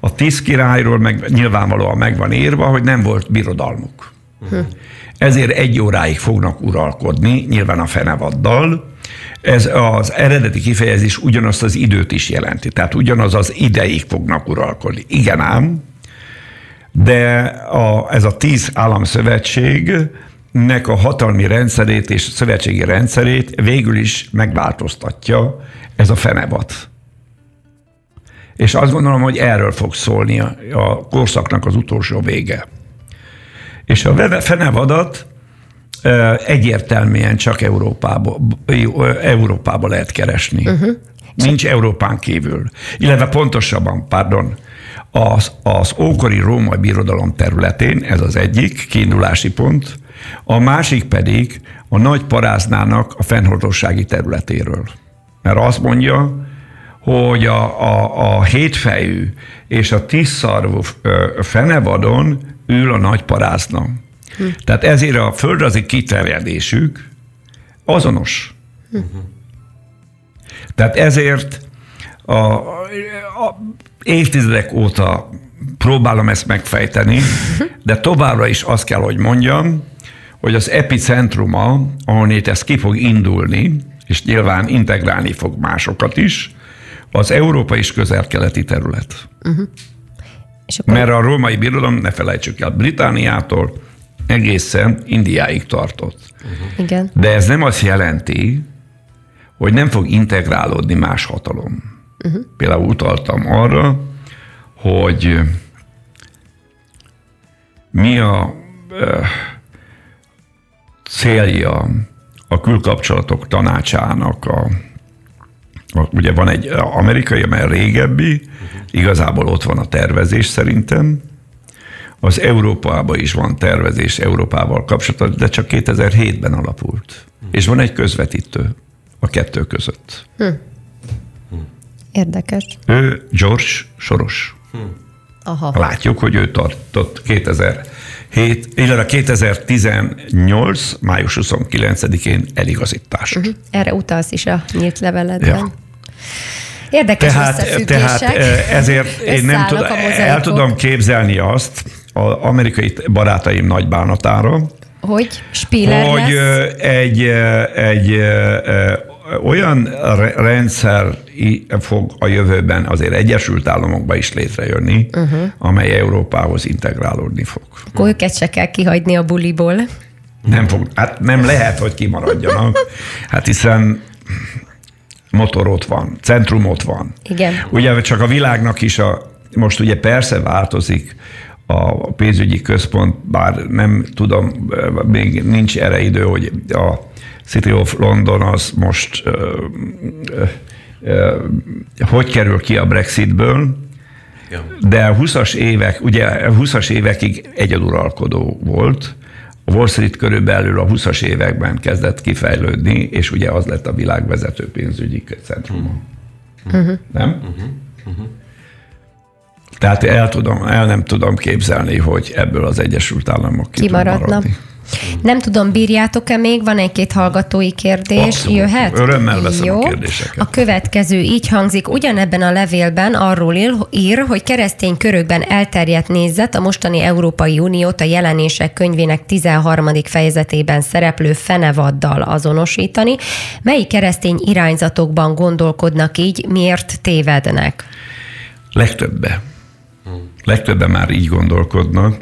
a tíz királyról meg nyilvánvalóan meg van írva, hogy nem volt birodalmuk. Uh-huh. Ezért egy óráig fognak uralkodni, nyilván a fenevaddal. Ez az eredeti kifejezés ugyanazt az időt is jelenti, tehát ugyanaz az ideig fognak uralkodni. Igen ám, de a, ez a tíz államszövetségnek a hatalmi rendszerét és szövetségi rendszerét végül is megváltoztatja ez a fenevat. És azt gondolom, hogy erről fog szólni a, a korszaknak az utolsó vége. És a fenevadat egyértelműen csak Európába, Európába lehet keresni. Uh-huh. Nincs Európán kívül. Illetve pontosabban, pardon, az, az ókori római birodalom területén, ez az egyik kiindulási pont, a másik pedig a nagy paráznának a fennhordossági területéről. Mert azt mondja, hogy a, a, a hétfejű és a tízszarvú fenevadon ül a nagy parázna. Hm. Tehát ezért a földrajzi kiterjedésük azonos. Hm. Tehát ezért a, a évtizedek óta próbálom ezt megfejteni, de továbbra is azt kell, hogy mondjam, hogy az epicentruma, ahol itt ez ki fog indulni, és nyilván integrálni fog másokat is, az Európa és közel-keleti terület. Uh-huh. És akkor... Mert a római birodalom, ne felejtsük el, Britániától egészen Indiáig tartott. Uh-huh. Igen. De ez nem azt jelenti, hogy nem fog integrálódni más hatalom. Uh-huh. Például utaltam arra, hogy mi a célja a külkapcsolatok tanácsának a Ugye van egy amerikai, amely régebbi, igazából ott van a tervezés szerintem. Az Európában is van tervezés Európával kapcsolatban, de csak 2007-ben alapult. És van egy közvetítő a kettő között. Hm. Érdekes. Ő George Soros. Hm. Aha. Látjuk, hogy ő tartott 2007, illetve 2018. május 29-én eligazítást. Uh-huh. Erre utalsz is a nyílt leveledben. Ja. Érdekes tehát, tehát ezért én nem tud, el tudom képzelni azt az amerikai barátaim nagy bánatára, hogy Spiller hogy lesz? egy, egy olyan rendszer fog a jövőben azért Egyesült Államokba is létrejönni, uh-huh. amely Európához integrálódni fog. Akkor őket se kell kihagyni a buliból. Nem fog, hát nem lehet, hogy kimaradjanak. Hát hiszen motor ott van, centrum ott van. Igen. Ugye csak a világnak is a, most ugye persze változik a pénzügyi központ, bár nem tudom, még nincs erre idő, hogy a City of London az most uh, uh, uh, hogy kerül ki a Brexitből, ja. de a 20-as évek, ugye a 20-as évekig egyeduralkodó volt, a Wall Street körülbelül a 20-as években kezdett kifejlődni, és ugye az lett a világ vezető pénzügyi centruma. Uh-huh. Nem? Uh-huh. Uh-huh. Tehát el, tudom, el nem tudom képzelni, hogy ebből az Egyesült Államok kimaradna. Nem tudom, bírjátok-e még? Van egy-két hallgatói kérdés. Abszolút. Jöhet? Örömmel veszem Jó. a kérdéseket. A következő így hangzik. Ugyanebben a levélben arról ír, hogy keresztény körökben elterjedt nézet a mostani Európai Uniót a jelenések könyvének 13. fejezetében szereplő fenevaddal azonosítani. Mely keresztény irányzatokban gondolkodnak így, miért tévednek? Legtöbbe. Legtöbben már így gondolkodnak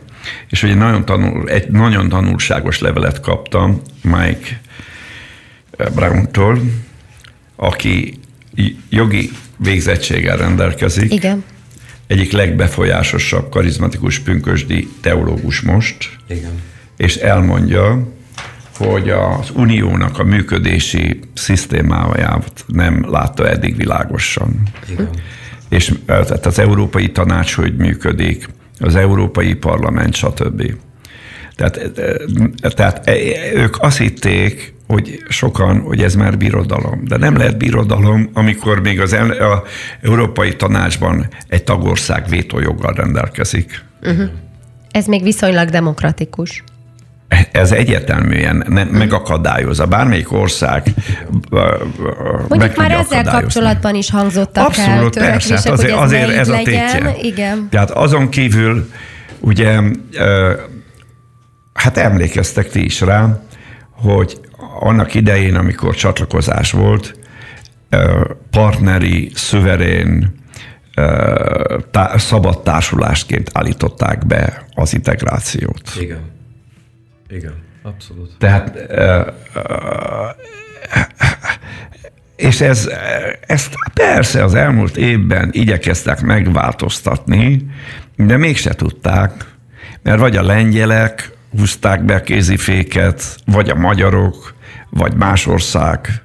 és ugye nagyon tanul, egy nagyon tanulságos levelet kaptam Mike Brown-tól, aki jogi végzettséggel rendelkezik. Igen. Egyik legbefolyásosabb, karizmatikus pünkösdi teológus most. Igen. És elmondja, hogy az uniónak a működési szisztémáját nem látta eddig világosan. Igen. És tehát az Európai Tanács hogy működik, az Európai Parlament, stb. Tehát, tehát ők azt hitték, hogy sokan, hogy ez már birodalom. De nem lehet birodalom, amikor még az el, a Európai Tanácsban egy tagország vétójoggal rendelkezik. Uh-huh. Ez még viszonylag demokratikus. Ez egyértelműen ne, megakadályozza. Bármelyik ország Mondjuk már ezzel kapcsolatban is hangzottak Abszolút, el persze, hát azért, hogy ez, azért ez a tétje. Igen. Tehát azon kívül, ugye, hát emlékeztek ti is rá, hogy annak idején, amikor csatlakozás volt, partneri, szüverén, szabad társulásként állították be az integrációt. Igen. Igen, abszolút. Tehát és ez, ezt persze az elmúlt évben igyekeztek megváltoztatni, de mégse tudták, mert vagy a lengyelek húzták be a kéziféket, vagy a magyarok, vagy más ország.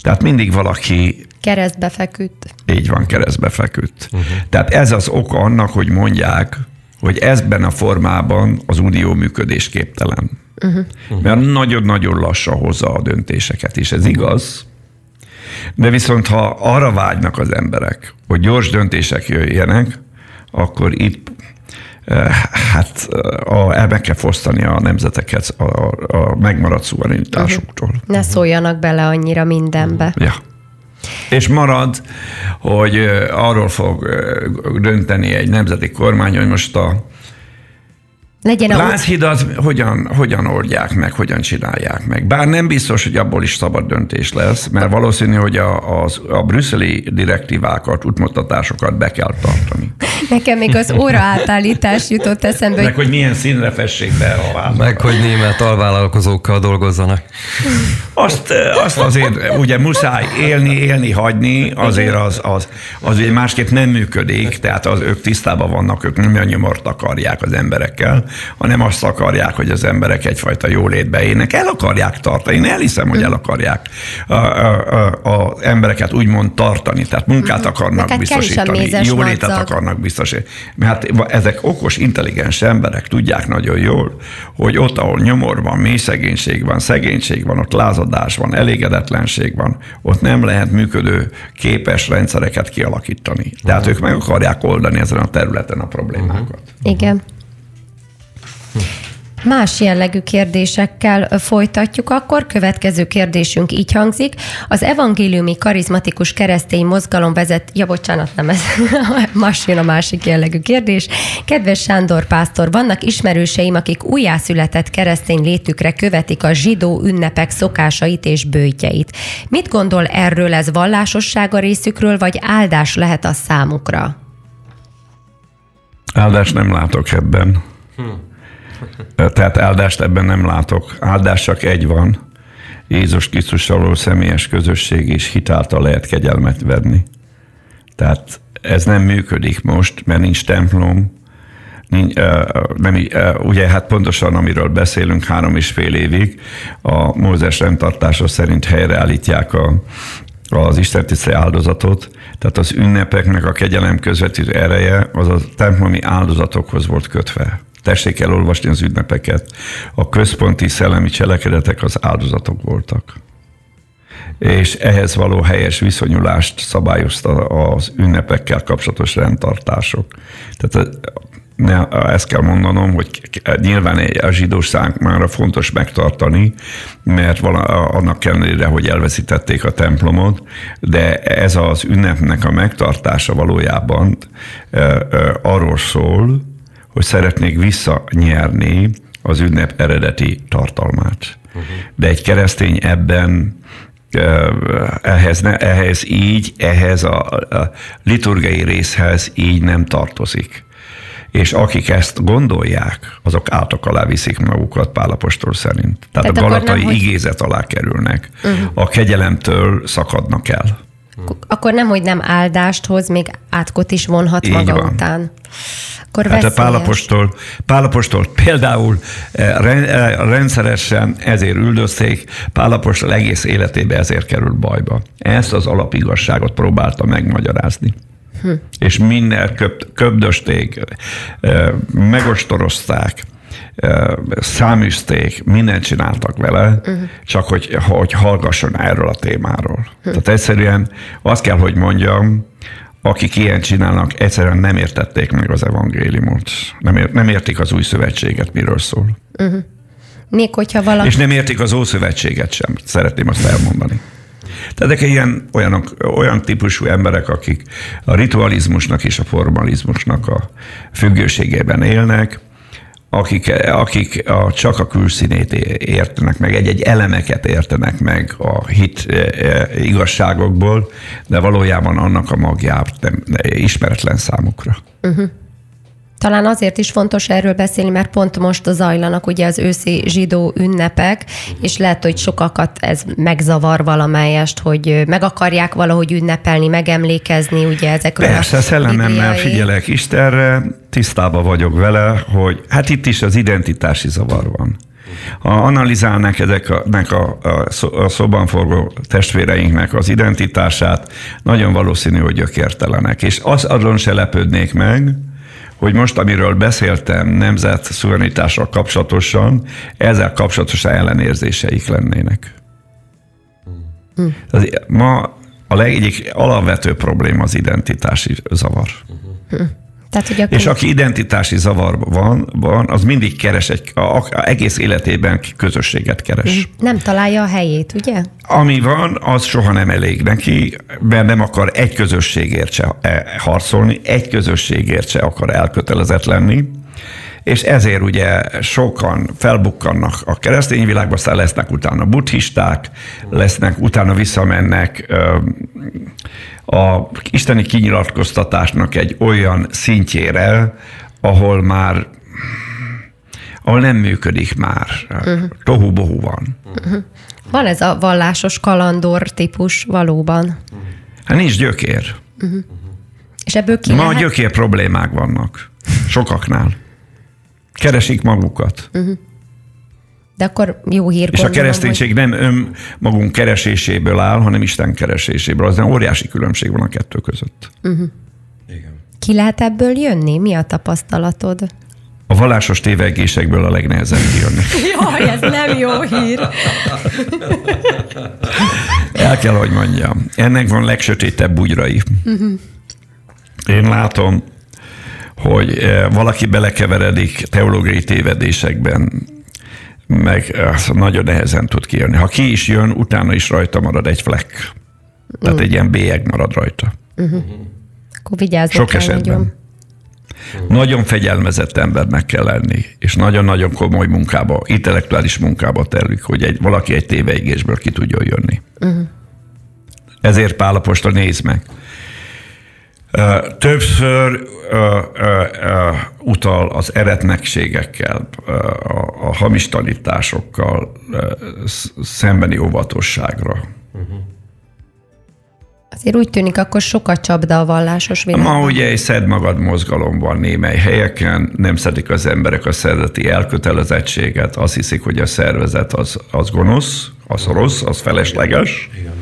Tehát mindig valaki Keresztbe feküdt. Így van, keresztbe feküdt. Uh-huh. Tehát ez az oka annak, hogy mondják, hogy ezben a formában az unió működésképtelen. Uh-huh. Mert nagyon-nagyon lassan hozza a döntéseket, és ez igaz. De viszont ha arra vágynak az emberek, hogy gyors döntések jöjjenek, akkor itt eh, hát a, meg kell fosztani a nemzeteket a, a megmaradt szuverenitásuktól. Uh-huh. Ne szóljanak bele annyira mindenbe. Ja. És marad, hogy arról fog dönteni egy nemzeti kormány, hogy most a legyen a... Lázhidat hogyan, hogyan oldják meg, hogyan csinálják meg. Bár nem biztos, hogy abból is szabad döntés lesz, mert valószínű, hogy a, a, a brüsszeli direktívákat, útmutatásokat be kell tartani. Nekem még az óra átállítás jutott eszembe. Meg, hogy milyen színre fessék be a vállalat. Meg, hogy német alvállalkozókkal dolgozzanak. Azt, azt azért ugye muszáj élni, élni, hagyni, azért az, az, az ugye másképp nem működik, tehát az, ők tisztában vannak, ők nem a nyomort akarják az emberekkel, hanem azt akarják, hogy az emberek egyfajta jólétbe élnek. El akarják tartani. Én elhiszem, hogy el akarják az embereket úgymond tartani, tehát munkát mhm. akarnak hát biztosítani, jólétet akarnak biztosítani. Mert hát ezek okos, intelligens emberek tudják nagyon jól, hogy ott, ahol nyomor van, mély szegénység van, szegénység van, ott lázadás van, elégedetlenség van, ott nem lehet működő, képes rendszereket kialakítani. Tehát uh-huh. ők meg akarják oldani ezen a területen a problémákat. Uh-huh. Igen. Más jellegű kérdésekkel folytatjuk akkor. Következő kérdésünk így hangzik. Az evangéliumi karizmatikus keresztény mozgalom vezet... Ja, bocsánat, nem ez. [laughs] Más jön a másik jellegű kérdés. Kedves Sándor pásztor, vannak ismerőseim, akik újjászületett keresztény létükre követik a zsidó ünnepek szokásait és bőjtjeit. Mit gondol erről ez vallásossága részükről, vagy áldás lehet a számukra? Áldás nem látok ebben. Hmm. Tehát áldást ebben nem látok. Áldás csak egy van. Jézus Krisztus való személyes közösség és hitáltal lehet kegyelmet venni. Tehát ez nem működik most, mert nincs templom, nincs, nem, ugye hát pontosan amiről beszélünk három és fél évig, a Mózes rendtartása szerint helyreállítják a, az istentiszteli áldozatot, tehát az ünnepeknek a kegyelem közvetítő ereje az a templomi áldozatokhoz volt kötve. Tessék elolvasni az ünnepeket. A központi szellemi cselekedetek az áldozatok voltak. És ehhez való helyes viszonyulást szabályozta az ünnepekkel kapcsolatos rendtartások. Tehát ne, ezt kell mondanom, hogy nyilván a zsidós számára fontos megtartani, mert vala, annak ellenére, hogy elveszítették a templomot, de ez az ünnepnek a megtartása valójában e, e, arról szól, hogy szeretnék visszanyerni az ünnep eredeti tartalmát. Uh-huh. De egy keresztény ebben ehhez, ne, ehhez így, ehhez a, a liturgiai részhez így nem tartozik. És akik ezt gondolják, azok átok alá viszik magukat Pálapostól szerint. Tehát, Tehát a galatai nem, igézet alá kerülnek. Uh-huh. A kegyelemtől szakadnak el. Akkor nem, hogy nem áldást hoz, még átkot is vonhat Így maga van. után. Akkor hát a Pálapostól, Pálapostól például eh, eh, rendszeresen ezért üldözték, Pálapostól egész életében ezért került bajba. Ezt az alapigazságot próbálta megmagyarázni. Hm. És minden köp, köpdösték, eh, megostorozták, száműzték, mindent csináltak vele, uh-huh. csak hogy, hogy hallgasson erről a témáról. Uh-huh. Tehát egyszerűen azt kell, hogy mondjam, akik ilyen csinálnak, egyszerűen nem értették meg az evangéliumot. Nem, ért, nem értik az új szövetséget, miről szól. Uh-huh. Még hogyha valaki... És nem értik az Ószövetséget sem, szeretném azt elmondani. Tehát ezek ilyen, olyanok, olyan típusú emberek, akik a ritualizmusnak és a formalizmusnak a függőségében élnek, akik, akik a, csak a külszínét értenek meg, egy-egy elemeket értenek meg a hit e, e, igazságokból, de valójában annak a magját nem, ismeretlen számukra. Uh-huh. Talán azért is fontos erről beszélni, mert pont most zajlanak ugye az őszi zsidó ünnepek, és lehet, hogy sokakat ez megzavar valamelyest, hogy meg akarják valahogy ünnepelni, megemlékezni ugye ezekről Persze, a szellememmel figyelek Istenre, tisztában vagyok vele, hogy hát itt is az identitási zavar van. Ha analizálnák ezeknek a, a, szoban forgó testvéreinknek az identitását, nagyon valószínű, hogy gyökértelenek. És az azon se lepődnék meg, hogy most, amiről beszéltem nemzet szuverenitással kapcsolatosan, ezzel kapcsolatosan ellenérzéseik lennének. Hmm. Ma a egyik alapvető probléma az identitási zavar. Hmm. Tehát, hogy akkor... És aki identitási zavarban van, az mindig keres egy, a, a, egész életében közösséget keres. Mhm. Nem találja a helyét, ugye? Ami van, az soha nem elég neki, mert nem akar egy közösségért se e, harcolni, egy közösségért se akar elkötelezett lenni, és ezért ugye sokan felbukkannak a keresztény világba, aztán lesznek utána buddhisták, lesznek, utána visszamennek a isteni kinyilatkoztatásnak egy olyan szintjére, ahol már ahol nem működik már. Uh-huh. Tohu-bohu van. Uh-huh. Van ez a vallásos kalandor típus valóban? Hát nincs gyökér. Uh-huh. És ebből ki Ma lehet... gyökér problémák vannak. Sokaknál. Keresik magukat. Uh-huh. De akkor jó hír. És a kereszténység hogy... nem önmagunk kereséséből áll, hanem Isten kereséséből. Az óriási különbség van a kettő között. Uh-huh. Igen. Ki lehet ebből jönni? Mi a tapasztalatod? A vallásos tévegésekből a legnehezebb kijönni. [laughs] Jaj, ez nem jó hír. El kell, hogy mondjam. Ennek van legsötétebb bugyrai. Uh-huh. Én látom, hogy eh, valaki belekeveredik teológiai tévedésekben, meg nagyon nehezen tud kijönni. Ha ki is jön, utána is rajta marad egy fleck. Tehát uh. egy ilyen bélyeg marad rajta. Uh-huh. Akkor vigyázni Sok esetben. Nagyon. Nagyon fegyelmezett embernek kell lenni, és nagyon-nagyon komoly munkába, intellektuális munkába terlik, hogy egy, valaki egy téveigésből ki tudjon jönni. Uh-huh. Ezért Pálapostól nézd meg. Többször utal az eretnekségekkel, a hamis tanításokkal szembeni óvatosságra. Uh-huh. Azért úgy tűnik, akkor sokat csapda a vallásos világban. Ma ugye egy szed magad mozgalom van némely helyeken, nem szedik az emberek a szervezeti elkötelezettséget, azt hiszik, hogy a szervezet az, az gonosz, az rossz, az felesleges. Igen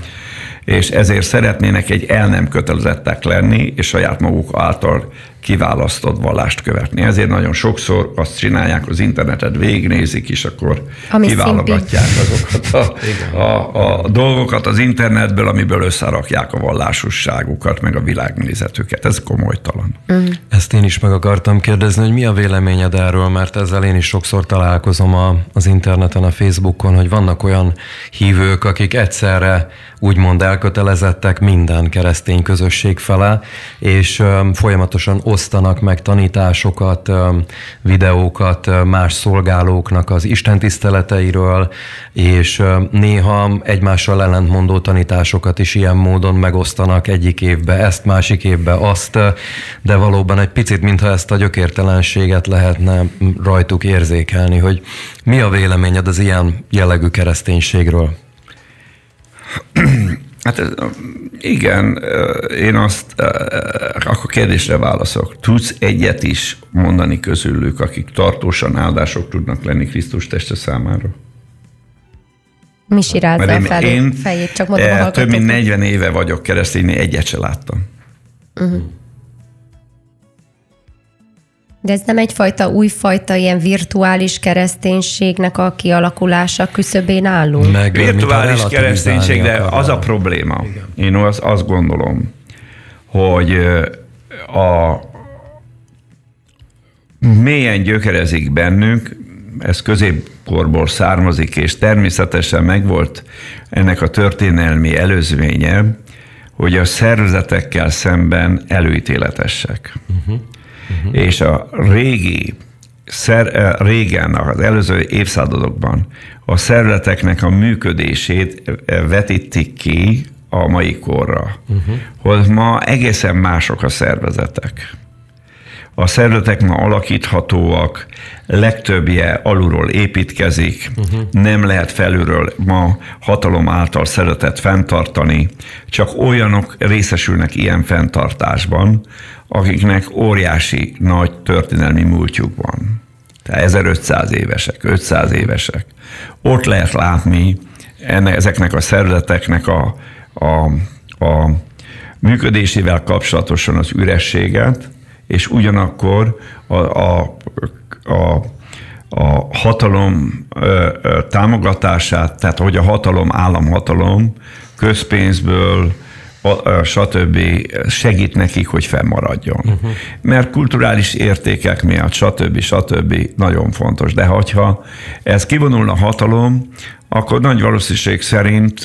és ezért szeretnének egy el nem kötelezettek lenni, és saját maguk által kiválasztott vallást követni. Ezért nagyon sokszor azt csinálják, az internetet végignézik, és akkor Ami kiválogatják szimpi. azokat a, a, a dolgokat az internetből, amiből összerakják a vallásosságukat, meg a világnézetüket. Ez komolytalan. Mm. Ezt én is meg akartam kérdezni, hogy mi a véleményed erről, mert ezzel én is sokszor találkozom a, az interneten, a Facebookon, hogy vannak olyan hívők, akik egyszerre úgymond elkötelezettek minden keresztény közösség fele, és folyamatosan osztanak meg tanításokat, videókat más szolgálóknak az istentiszteleteiről, és néha egymással ellentmondó tanításokat is ilyen módon megosztanak egyik évbe ezt, másik évbe azt, de valóban egy picit, mintha ezt a gyökértelenséget lehetne rajtuk érzékelni, hogy mi a véleményed az ilyen jellegű kereszténységről? Hát igen, én azt, akkor kérdésre válaszok. Tudsz egyet is mondani közülük, akik tartósan áldások tudnak lenni Krisztus teste számára? Misi rázza én, fel, én fejét, csak mondom a Több mint 40 éve vagyok keresztény, egyet se láttam. Uh-huh. De ez nem egyfajta újfajta ilyen virtuális kereszténységnek a kialakulása küszöbén állunk? Meg, virtuális kereszténység, de az a probléma. Igen. Én az, azt gondolom, hogy a mélyen gyökerezik bennünk, ez középkorból származik, és természetesen megvolt ennek a történelmi előzménye, hogy a szervezetekkel szemben előítéletesek. Uh-huh. Uh-huh. És a régi, szer, eh, régen, az előző évszázadokban a szervezeteknek a működését eh, vetítik ki a mai korra. Uh-huh. Hogy ma egészen mások a szervezetek. A szervezetek ma alakíthatóak, legtöbbje alulról építkezik, uh-huh. nem lehet felülről ma hatalom által szeretet fenntartani, csak olyanok részesülnek ilyen fenntartásban, akiknek óriási nagy történelmi múltjuk van. Tehát 1500 évesek, 500 évesek. Ott lehet látni enne, ezeknek a szervezeteknek a, a, a működésével kapcsolatosan az ürességet, és ugyanakkor a, a, a, a hatalom ö, ö, támogatását, tehát hogy a hatalom, államhatalom közpénzből, stb. segít nekik, hogy fennmaradjon. Uh-huh. Mert kulturális értékek miatt, stb. stb. nagyon fontos. De hogyha ez kivonulna a hatalom, akkor nagy valószínűség szerint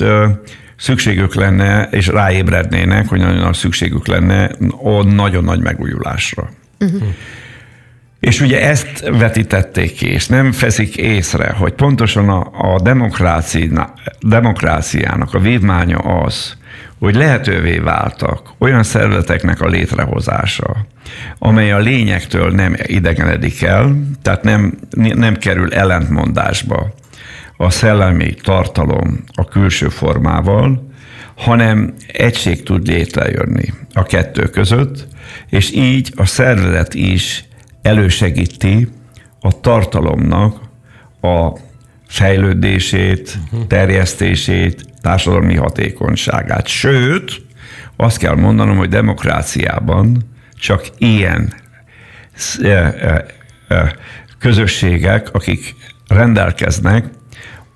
szükségük lenne, és ráébrednének, hogy nagyon nagy szükségük lenne a nagyon nagy megújulásra. Uh-huh. És ugye ezt vetítették ki, és nem feszik észre, hogy pontosan a, a demokráciának a vívmánya az, hogy lehetővé váltak olyan szervezeteknek a létrehozása, amely a lényektől nem idegenedik el, tehát nem, nem kerül ellentmondásba a szellemi tartalom a külső formával, hanem egység tud létrejönni a kettő között, és így a szervezet is elősegíti a tartalomnak a fejlődését, uh-huh. terjesztését, társadalmi hatékonyságát. Sőt, azt kell mondanom, hogy demokráciában csak ilyen közösségek, akik rendelkeznek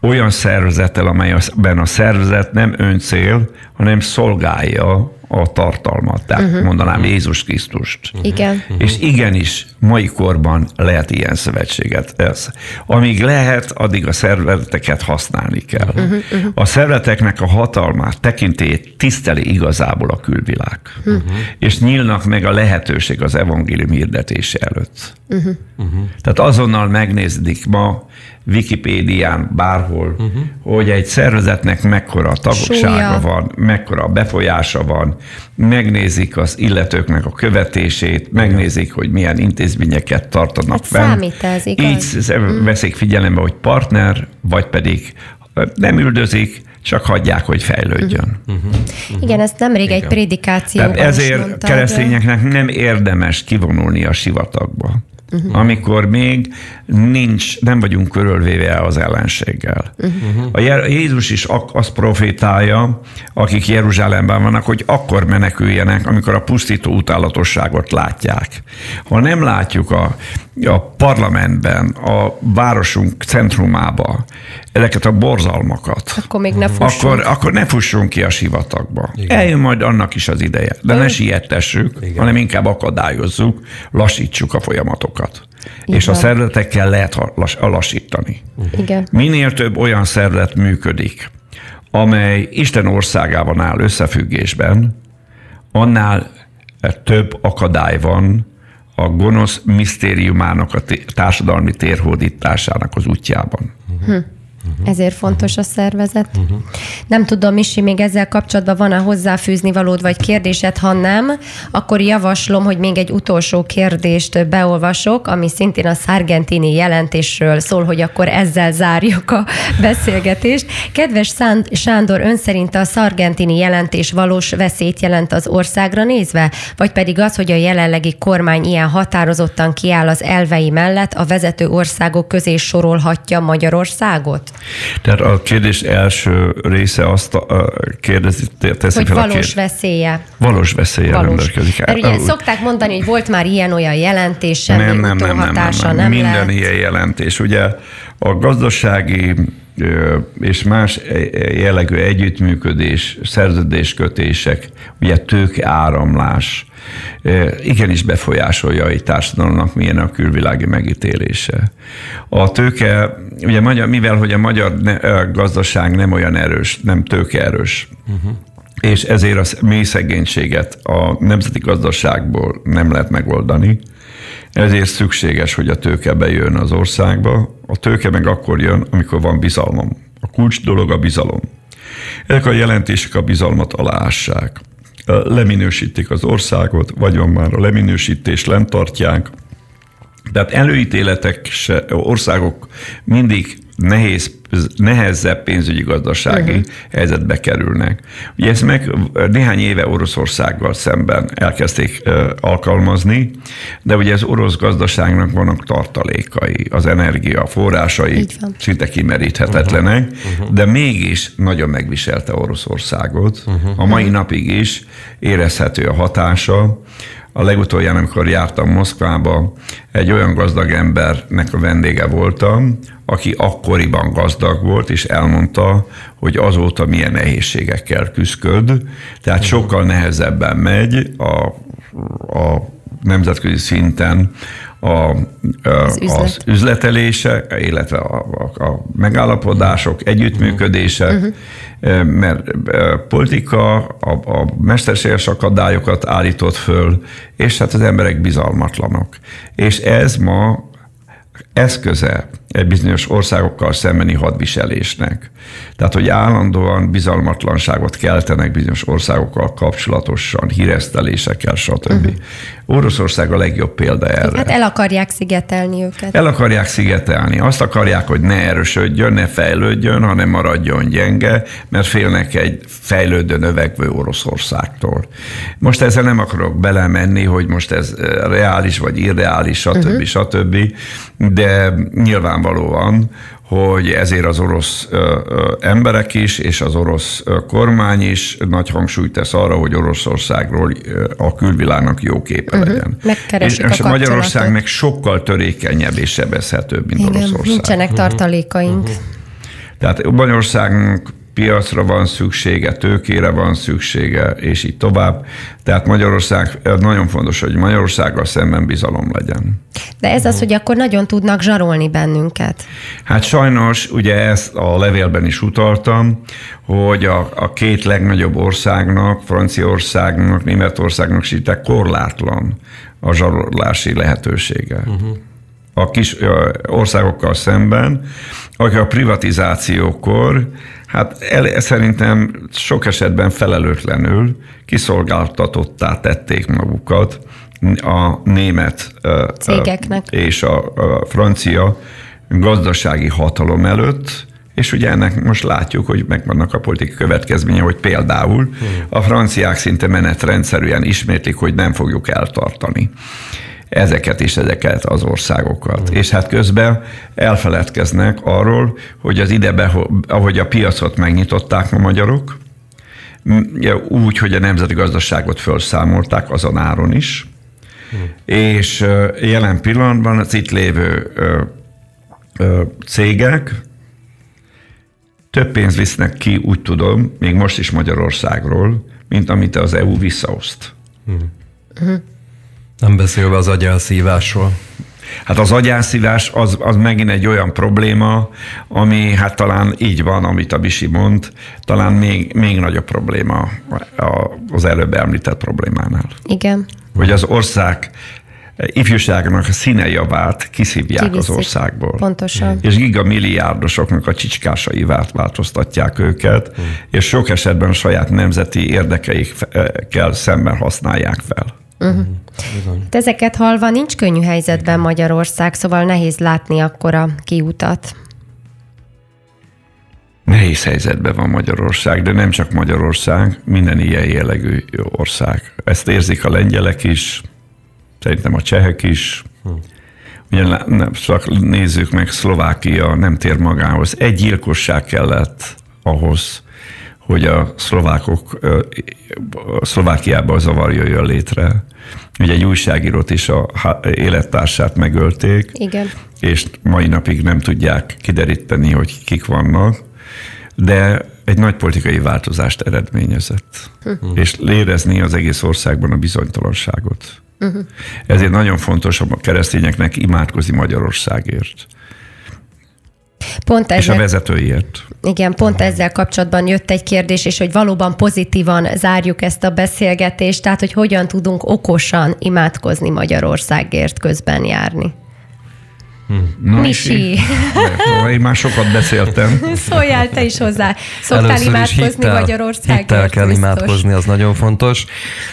olyan szervezettel, amelyben a szervezet nem öncél, hanem szolgálja a tartalmat, tehát uh-huh. mondanám Jézus Krisztust. Uh-huh. Igen. És igenis, mai korban lehet ilyen szövetséget. Ez. Amíg lehet, addig a szervezeteket használni kell. Uh-huh. Uh-huh. A szervezeteknek a hatalmát, tekintét tiszteli igazából a külvilág. Uh-huh. És nyílnak meg a lehetőség az evangélium hirdetése előtt. Uh-huh. Uh-huh. Tehát azonnal megnézdik ma Wikipédián, bárhol, uh-huh. hogy egy szervezetnek mekkora tagsága Súlya. van, mekkora befolyása van, megnézik az illetőknek a követését, megnézik, hogy milyen intézményeket tartanak hát fenn. Számít ez, igaz? Így uh-huh. veszik figyelembe, hogy partner, vagy pedig nem üldözik, csak hagyják, hogy fejlődjön. Uh-huh. Uh-huh. Igen, ezt nemrég Igen. egy prédikációban Tehát ezért keresztényeknek nem érdemes kivonulni a sivatagba uh-huh. amikor még nincs, nem vagyunk körülvéve az ellenséggel. Uh-huh. A Jézus is azt profétálja, akik Jeruzsálemben vannak, hogy akkor meneküljenek, amikor a pusztító utálatosságot látják. Ha nem látjuk a, a parlamentben, a városunk centrumába ezeket a borzalmakat, akkor még ne fussunk. Akkor, akkor ne fussunk ki a sivatagba. Igen. Eljön majd annak is az ideje. De ne siettessük, Igen. hanem inkább akadályozzuk, lassítsuk a folyamatokat. Igen. És a szervezetekkel lehet lassítani. Igen. Minél több olyan szervezet működik, amely Isten országában áll összefüggésben, annál több akadály van a gonosz misztériumának a társadalmi térhódításának az útjában. Hm. Uh-huh. Ezért fontos a szervezet. Uh-huh. Nem tudom, Misi, még ezzel kapcsolatban van-e hozzáfűzni valód vagy kérdésed, ha nem, akkor javaslom, hogy még egy utolsó kérdést beolvasok, ami szintén a Sargentini jelentésről szól, hogy akkor ezzel zárjuk a [laughs] beszélgetést. Kedves Sándor, ön szerint a Sargentini jelentés valós veszélyt jelent az országra nézve, vagy pedig az, hogy a jelenlegi kormány ilyen határozottan kiáll az elvei mellett, a vezető országok közé sorolhatja Magyarországot? Tehát a kérdés első része azt a, kérdezi, teszi hogy fel valós a kérdést. veszélye. Valós veszélye Valós. rendelkezik. Mert ugye szokták mondani, hogy volt már ilyen-olyan jelentés, semmi nem, nem, nem, nem, nem, nem, nem Minden lett. ilyen jelentés. Ugye a gazdasági és más jellegű együttműködés, szerződéskötések, ugye tőke áramlás, igenis befolyásolja egy társadalomnak milyen a külvilági megítélése. A tőke, ugye magyar, mivel hogy a magyar gazdaság nem olyan erős, nem tőkeerős, és ezért a mély szegénységet a nemzeti gazdaságból nem lehet megoldani, ezért szükséges, hogy a tőke bejön az országba. A tőke meg akkor jön, amikor van bizalom. A kulcs dolog a bizalom. Ezek a jelentések a bizalmat aláássák. Leminősítik az országot, vagy már a leminősítés, lent tartják. Tehát előítéletek se, országok mindig nehéz, nehezebb pénzügyi gazdasági uh-huh. helyzetbe kerülnek. Ugye ezt meg néhány éve Oroszországgal szemben elkezdték alkalmazni, de ugye az orosz gazdaságnak vannak tartalékai, az energia forrásai szinte kimeríthetetlenek, uh-huh. de mégis nagyon megviselte Oroszországot. Uh-huh. A mai napig is érezhető a hatása. A legutolján, amikor jártam Moszkvába, egy olyan gazdag embernek a vendége voltam, aki akkoriban gazdag volt, és elmondta, hogy azóta milyen nehézségekkel küzdköd, tehát sokkal nehezebben megy a, a nemzetközi szinten a, a, az, üzlet. az üzletelése, illetve a, a, a megállapodások, együttműködése, uh-huh. mert politika a, a mesterséges akadályokat állított föl, és hát az emberek bizalmatlanok. És ez ma eszköze bizonyos országokkal szembeni hadviselésnek. Tehát, hogy állandóan bizalmatlanságot keltenek bizonyos országokkal kapcsolatosan, híresztelésekkel, stb. Uh-huh. Oroszország a legjobb példa erre. Hát el akarják szigetelni őket. El akarják szigetelni. Azt akarják, hogy ne erősödjön, ne fejlődjön, hanem maradjon gyenge, mert félnek egy fejlődő, növekvő Oroszországtól. Most ezzel nem akarok belemenni, hogy most ez eh, reális vagy irreális, stb. Uh-huh. stb. De nyilvánvalóan, hogy ezért az orosz ö, ö, emberek is, és az orosz ö, kormány is nagy hangsúlyt tesz arra, hogy Oroszországról ö, a külvilágnak jó képe uh-huh. legyen. Megkeresik és, a és Magyarország meg sokkal törékenyebb és sebezhetőbb, mint Igen, Oroszország. nincsenek tartalékaink. Tehát Magyarországnak piacra van szüksége, tőkére van szüksége, és így tovább. Tehát Magyarország, nagyon fontos, hogy Magyarországgal szemben bizalom legyen. De ez az, hogy akkor nagyon tudnak zsarolni bennünket. Hát sajnos, ugye ezt a levélben is utaltam, hogy a, a két legnagyobb országnak, Franciaországnak, Németországnak szinte korlátlan a zsarolási lehetősége. Uh-huh. A kis országokkal szemben, akik a privatizációkor, hát el, szerintem sok esetben felelőtlenül kiszolgáltatottá tették magukat a német Cégeknek. és a, a francia gazdasági hatalom előtt, és ugye ennek most látjuk, hogy megvannak a politikai következménye, hogy például a franciák szinte menetrendszerűen ismétlik, hogy nem fogjuk eltartani ezeket is, ezeket az országokat. És hát közben elfeledkeznek arról, hogy az idebe, ahogy a piacot megnyitották a magyarok, úgy, hogy a nemzeti gazdaságot felszámolták azon áron is, és ö, jelen pillanatban az itt lévő ö, ö, cégek több pénzt visznek ki, úgy tudom, még most is Magyarországról, mint amit az EU visszaoszt. Nem beszélve az agyelszívásról. Hát az agyászívás az, az megint egy olyan probléma, ami hát talán így van, amit a Bisi mond, talán még, még nagyobb probléma a- az előbb említett problémánál. Igen. Hogy az ország ifjúságnak a színe javát kiszívják az Kiviszik. országból. Pontosan. És gigamilliárdosoknak a csicskásai változtatják őket, és sok esetben a saját nemzeti érdekeikkel szemben használják fel. Hát ezeket halva nincs könnyű helyzetben Magyarország, szóval nehéz látni akkor a kiutat. Nehéz helyzetben van Magyarország, de nem csak Magyarország, minden ilyen jellegű ország. Ezt érzik a lengyelek is, szerintem a csehek is, Ugye nem, csak nézzük meg, Szlovákia nem tér magához. Egy gyilkosság kellett ahhoz, hogy a szlovákok a Szlovákiában zavar jöjjön létre. Ugye egy újságírót is a élettársát megölték, Igen. és mai napig nem tudják kideríteni, hogy kik vannak, de egy nagy politikai változást eredményezett, uh-huh. és lérezni az egész országban a bizonytalanságot. Uh-huh. Ezért nagyon fontos a keresztényeknek imádkozni Magyarországért. Pont ezzel, és a vezetőiért. Igen, pont ezzel kapcsolatban jött egy kérdés, és hogy valóban pozitívan zárjuk ezt a beszélgetést, tehát hogy hogyan tudunk okosan imádkozni Magyarországért közben járni. Na, Misi. Én már sokat beszéltem. [laughs] Szóljál te is hozzá. Szoktál Először imádkozni hittel, Magyarországért? Hittel kell biztos. imádkozni, az nagyon fontos.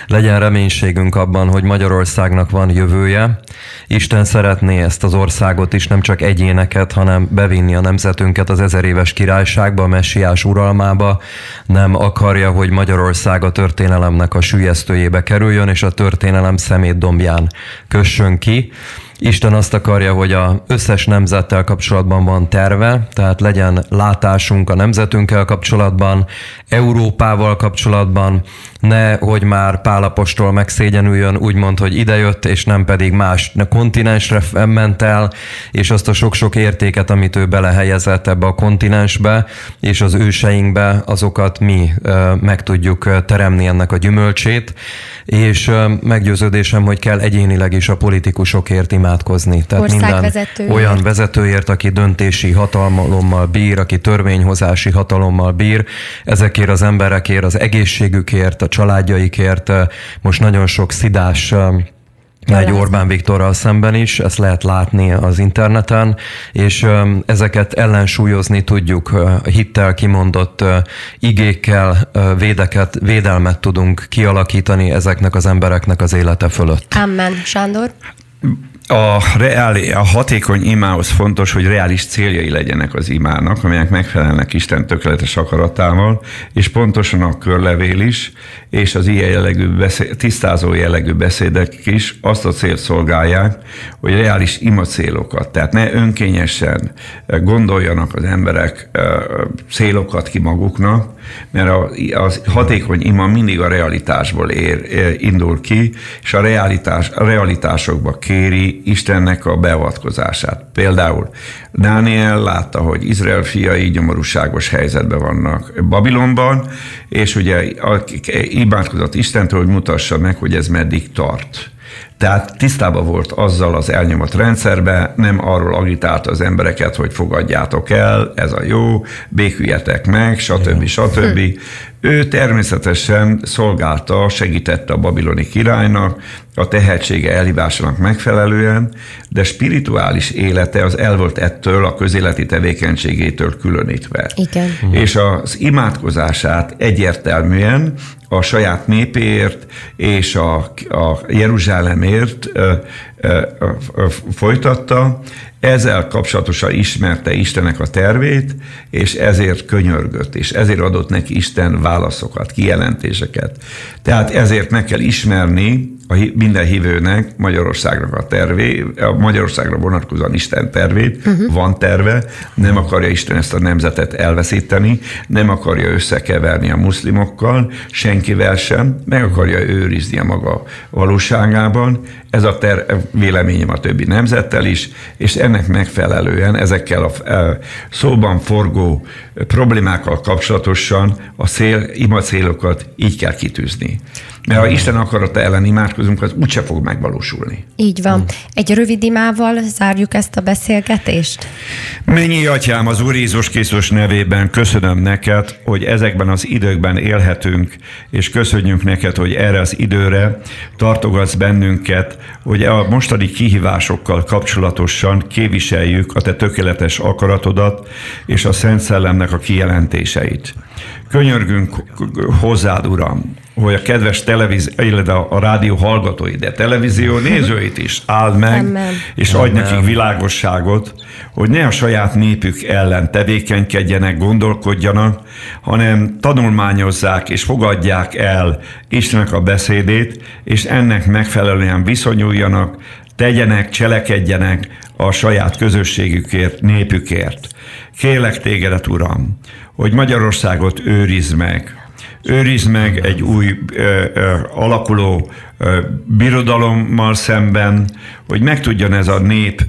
Legyen reménységünk abban, hogy Magyarországnak van jövője. Isten szeretné ezt az országot is, nem csak egyéneket, hanem bevinni a nemzetünket az ezer éves királyságba, a messiás uralmába. Nem akarja, hogy Magyarország a történelemnek a sülyeztőjébe kerüljön, és a történelem szemét dombján kössön ki. Isten azt akarja, hogy a összes nemzettel kapcsolatban van terve, tehát legyen látásunk a nemzetünkkel kapcsolatban, Európával kapcsolatban, ne, hogy már Pálapostól megszégyenüljön, úgymond, hogy idejött, és nem pedig más kontinensre ment el, és azt a sok-sok értéket, amit ő belehelyezett ebbe a kontinensbe, és az őseinkbe, azokat mi meg tudjuk teremni ennek a gyümölcsét, és meggyőződésem, hogy kell egyénileg is a politikusokért imádkozni. Tehát minden olyan vezetőért, aki döntési hatalommal bír, aki törvényhozási hatalommal bír, ezekért az emberekért, az egészségükért, a családjaikért. Most nagyon sok szidás egy Orbán Viktorral szemben is, ezt lehet látni az interneten, és ezeket ellensúlyozni tudjuk hittel kimondott igékkel, védeket, védelmet tudunk kialakítani ezeknek az embereknek az élete fölött. Amen. Sándor? A, reáli, a hatékony imához fontos, hogy reális céljai legyenek az imának, amelyek megfelelnek Isten tökéletes akaratával, és pontosan a körlevél is, és az ilyen jellegű beszéd, tisztázó jellegű beszédek is azt a célt szolgálják, hogy reális ima célokat, tehát ne önkényesen gondoljanak az emberek célokat ki maguknak, mert a, a hatékony ima mindig a realitásból ér, indul ki, és a, realitás, a realitásokba kéri Istennek a beavatkozását. Például Dániel látta, hogy Izrael fiai gyomorúságos helyzetben vannak Babilonban, és ugye imádkozott Istentől, hogy mutassa meg, hogy ez meddig tart. Tehát tisztában volt azzal az elnyomott rendszerbe, nem arról agitálta az embereket, hogy fogadjátok el, ez a jó, béküljetek meg, stb. stb. Ő természetesen szolgálta, segítette a babiloni királynak, a tehetsége elhívásának megfelelően, de spirituális élete az el volt ettől a közéleti tevékenységétől különítve. Igen. És az imádkozását egyértelműen a saját népéért és a, a Jeruzsálemért ö, folytatta, ezzel kapcsolatosan ismerte Istenek a tervét, és ezért könyörgött, és ezért adott neki Isten válaszokat, kijelentéseket. Tehát ezért meg kell ismerni a minden hívőnek Magyarországnak a tervé, a Magyarországra vonatkozóan Isten tervét, uh-huh. van terve, nem akarja Isten ezt a nemzetet elveszíteni, nem akarja összekeverni a muszlimokkal, senkivel sem, meg akarja őrizni a maga valóságában, ez a ter- véleményem a többi nemzettel is, és ennek megfelelően ezekkel a e, szóban forgó problémákkal kapcsolatosan a cél, ima célokat így kell kitűzni. Mert ha Isten akarata ellen imádkozunk, az úgyse fog megvalósulni. Így van. Hmm. Egy rövid imával zárjuk ezt a beszélgetést? Mennyi atyám az Úr Jézus Krisztus nevében köszönöm neked, hogy ezekben az időkben élhetünk, és köszönjük neked, hogy erre az időre tartogatsz bennünket, hogy a mostani kihívásokkal kapcsolatosan képviseljük a te tökéletes akaratodat és a Szent Szellemnek a kijelentéseit. Könyörgünk hozzád, Uram, hogy a kedves televízió, illetve a, a rádió hallgatói, de televízió nézőit is áld meg, Amen. és adj Amen. nekik világosságot, hogy ne a saját népük ellen tevékenykedjenek, gondolkodjanak, hanem tanulmányozzák és fogadják el Istennek a beszédét, és ennek megfelelően viszonyuljanak, tegyenek, cselekedjenek a saját közösségükért, népükért. Kélek tégedet, Uram, hogy Magyarországot őrizd meg, őrizd meg egy új ö, ö, alakuló birodalommal szemben, hogy meg tudjon ez a nép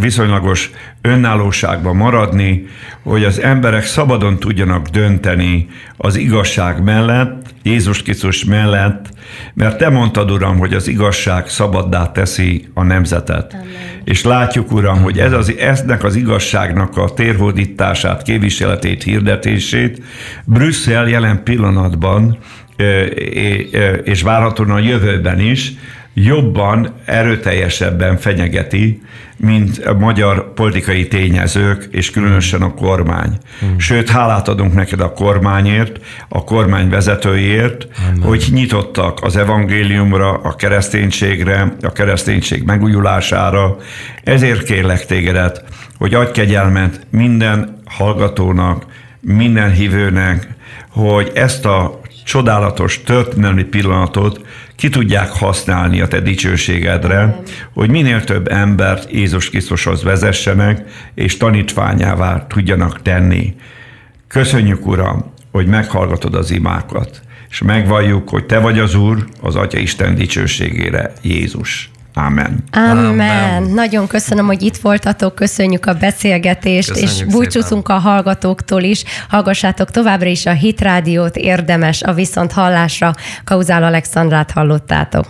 viszonylagos önállóságban maradni, hogy az emberek szabadon tudjanak dönteni az igazság mellett, Jézus Krisztus mellett, mert te mondtad, Uram, hogy az igazság szabaddá teszi a nemzetet. Amen. És látjuk, Uram, hogy ez az, eznek az igazságnak a térhódítását, képviseletét, hirdetését Brüsszel jelen pillanatban és várhatóan a jövőben is jobban, erőteljesebben fenyegeti, mint a magyar politikai tényezők, és különösen a kormány. Hmm. Sőt, hálát adunk neked a kormányért, a kormány vezetőjét, Amen. hogy nyitottak az evangéliumra, a kereszténységre, a kereszténység megújulására. Ezért kérlek tégedet, hogy adj kegyelmet minden hallgatónak, minden hívőnek, hogy ezt a csodálatos történelmi pillanatot ki tudják használni a te dicsőségedre, hogy minél több embert Jézus Krisztushoz vezessenek, és tanítványává tudjanak tenni. Köszönjük, Uram, hogy meghallgatod az imákat, és megvalljuk, hogy Te vagy az Úr, az Atya Isten dicsőségére, Jézus. Amen. Amen. Amen. Nagyon köszönöm, hogy itt voltatok, köszönjük a beszélgetést, köszönjük és búcsúzunk szépen. a hallgatóktól is. Hallgassátok továbbra is a Hit Rádiót, érdemes a viszont hallásra. Kauzál Alexandrát hallottátok.